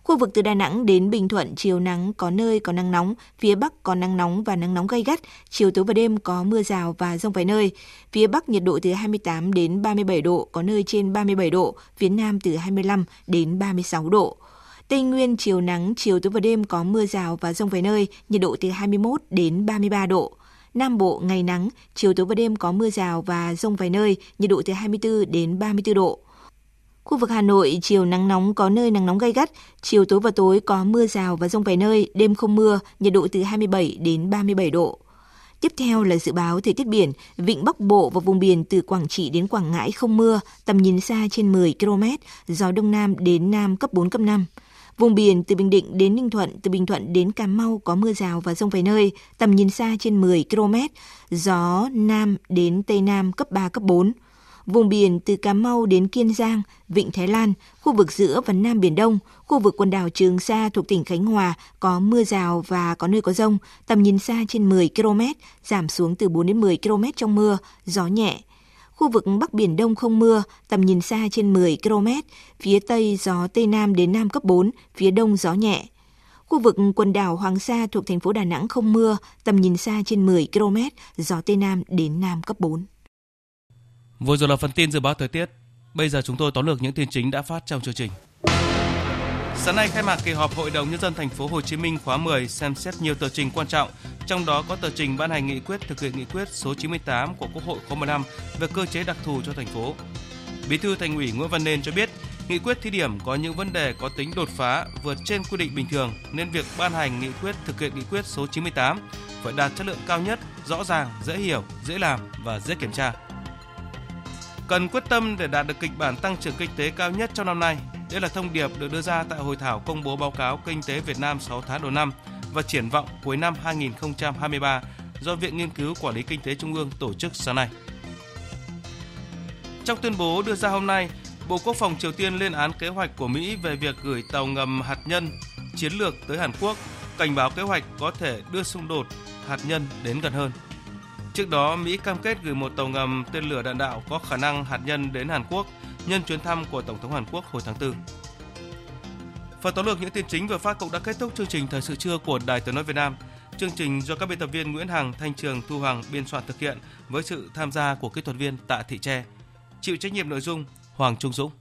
Khu vực từ Đà Nẵng đến Bình Thuận chiều nắng có nơi có nắng nóng, phía Bắc có nắng nóng và nắng nóng gay gắt, chiều tối và đêm có mưa rào và rông vài nơi. Phía Bắc nhiệt độ từ 28 đến 37 độ, có nơi trên 37 độ, phía Nam từ 25 đến 36 độ. Tây Nguyên chiều nắng, chiều tối và đêm có mưa rào và rông vài nơi, nhiệt độ từ 21 đến 33 độ. Nam Bộ ngày nắng, chiều tối và đêm có mưa rào và rông vài nơi, nhiệt độ từ 24 đến 34 độ. Khu vực Hà Nội, chiều nắng nóng có nơi nắng nóng gay gắt, chiều tối và tối có mưa rào và rông vài nơi, đêm không mưa, nhiệt độ từ 27 đến 37 độ. Tiếp theo là dự báo thời tiết biển, vịnh Bắc Bộ và vùng biển từ Quảng Trị đến Quảng Ngãi không mưa, tầm nhìn xa trên 10 km, gió Đông Nam đến Nam cấp 4, cấp 5. Vùng biển từ Bình Định đến Ninh Thuận, từ Bình Thuận đến Cà Mau có mưa rào và rông vài nơi, tầm nhìn xa trên 10 km, gió Nam đến Tây Nam cấp 3, cấp 4. Vùng biển từ Cà Mau đến Kiên Giang, Vịnh Thái Lan, khu vực giữa và Nam Biển Đông, khu vực quần đảo Trường Sa thuộc tỉnh Khánh Hòa có mưa rào và có nơi có rông, tầm nhìn xa trên 10 km, giảm xuống từ 4 đến 10 km trong mưa, gió nhẹ. Khu vực Bắc Biển Đông không mưa, tầm nhìn xa trên 10 km, phía Tây gió Tây Nam đến Nam cấp 4, phía Đông gió nhẹ. Khu vực quần đảo Hoàng Sa thuộc thành phố Đà Nẵng không mưa, tầm nhìn xa trên 10 km, gió Tây Nam đến Nam cấp 4.
Vừa rồi là phần tin dự báo thời tiết. Bây giờ chúng tôi tóm lược những tin chính đã phát trong chương trình. Sáng nay khai mạc kỳ họp Hội đồng nhân dân thành phố Hồ Chí Minh khóa 10 xem xét nhiều tờ trình quan trọng, trong đó có tờ trình ban hành nghị quyết thực hiện nghị quyết số 98 của Quốc hội khóa 15 về cơ chế đặc thù cho thành phố. Bí thư Thành ủy Nguyễn Văn Nên cho biết, nghị quyết thí điểm có những vấn đề có tính đột phá vượt trên quy định bình thường nên việc ban hành nghị quyết thực hiện nghị quyết số 98 phải đạt chất lượng cao nhất, rõ ràng, dễ hiểu, dễ làm và dễ kiểm tra. Cần quyết tâm để đạt được kịch bản tăng trưởng kinh tế cao nhất trong năm nay. Đây là thông điệp được đưa ra tại hội thảo công bố báo cáo kinh tế Việt Nam 6 tháng đầu năm và triển vọng cuối năm 2023 do Viện Nghiên cứu Quản lý Kinh tế Trung ương tổ chức sáng nay. Trong tuyên bố đưa ra hôm nay, Bộ Quốc phòng Triều Tiên lên án kế hoạch của Mỹ về việc gửi tàu ngầm hạt nhân chiến lược tới Hàn Quốc, cảnh báo kế hoạch có thể đưa xung đột hạt nhân đến gần hơn. Trước đó, Mỹ cam kết gửi một tàu ngầm tên lửa đạn đạo có khả năng hạt nhân đến Hàn Quốc nhân chuyến thăm của Tổng thống Hàn Quốc hồi tháng 4. Phần tóm lược những tin chính vừa phát cũng đã kết thúc chương trình thời sự trưa của Đài Tiếng nói Việt Nam. Chương trình do các biên tập viên Nguyễn Hằng, Thanh Trường, Thu Hằng biên soạn thực hiện với sự tham gia của kỹ thuật viên Tạ Thị Tre. Chịu trách nhiệm nội dung Hoàng Trung Dũng.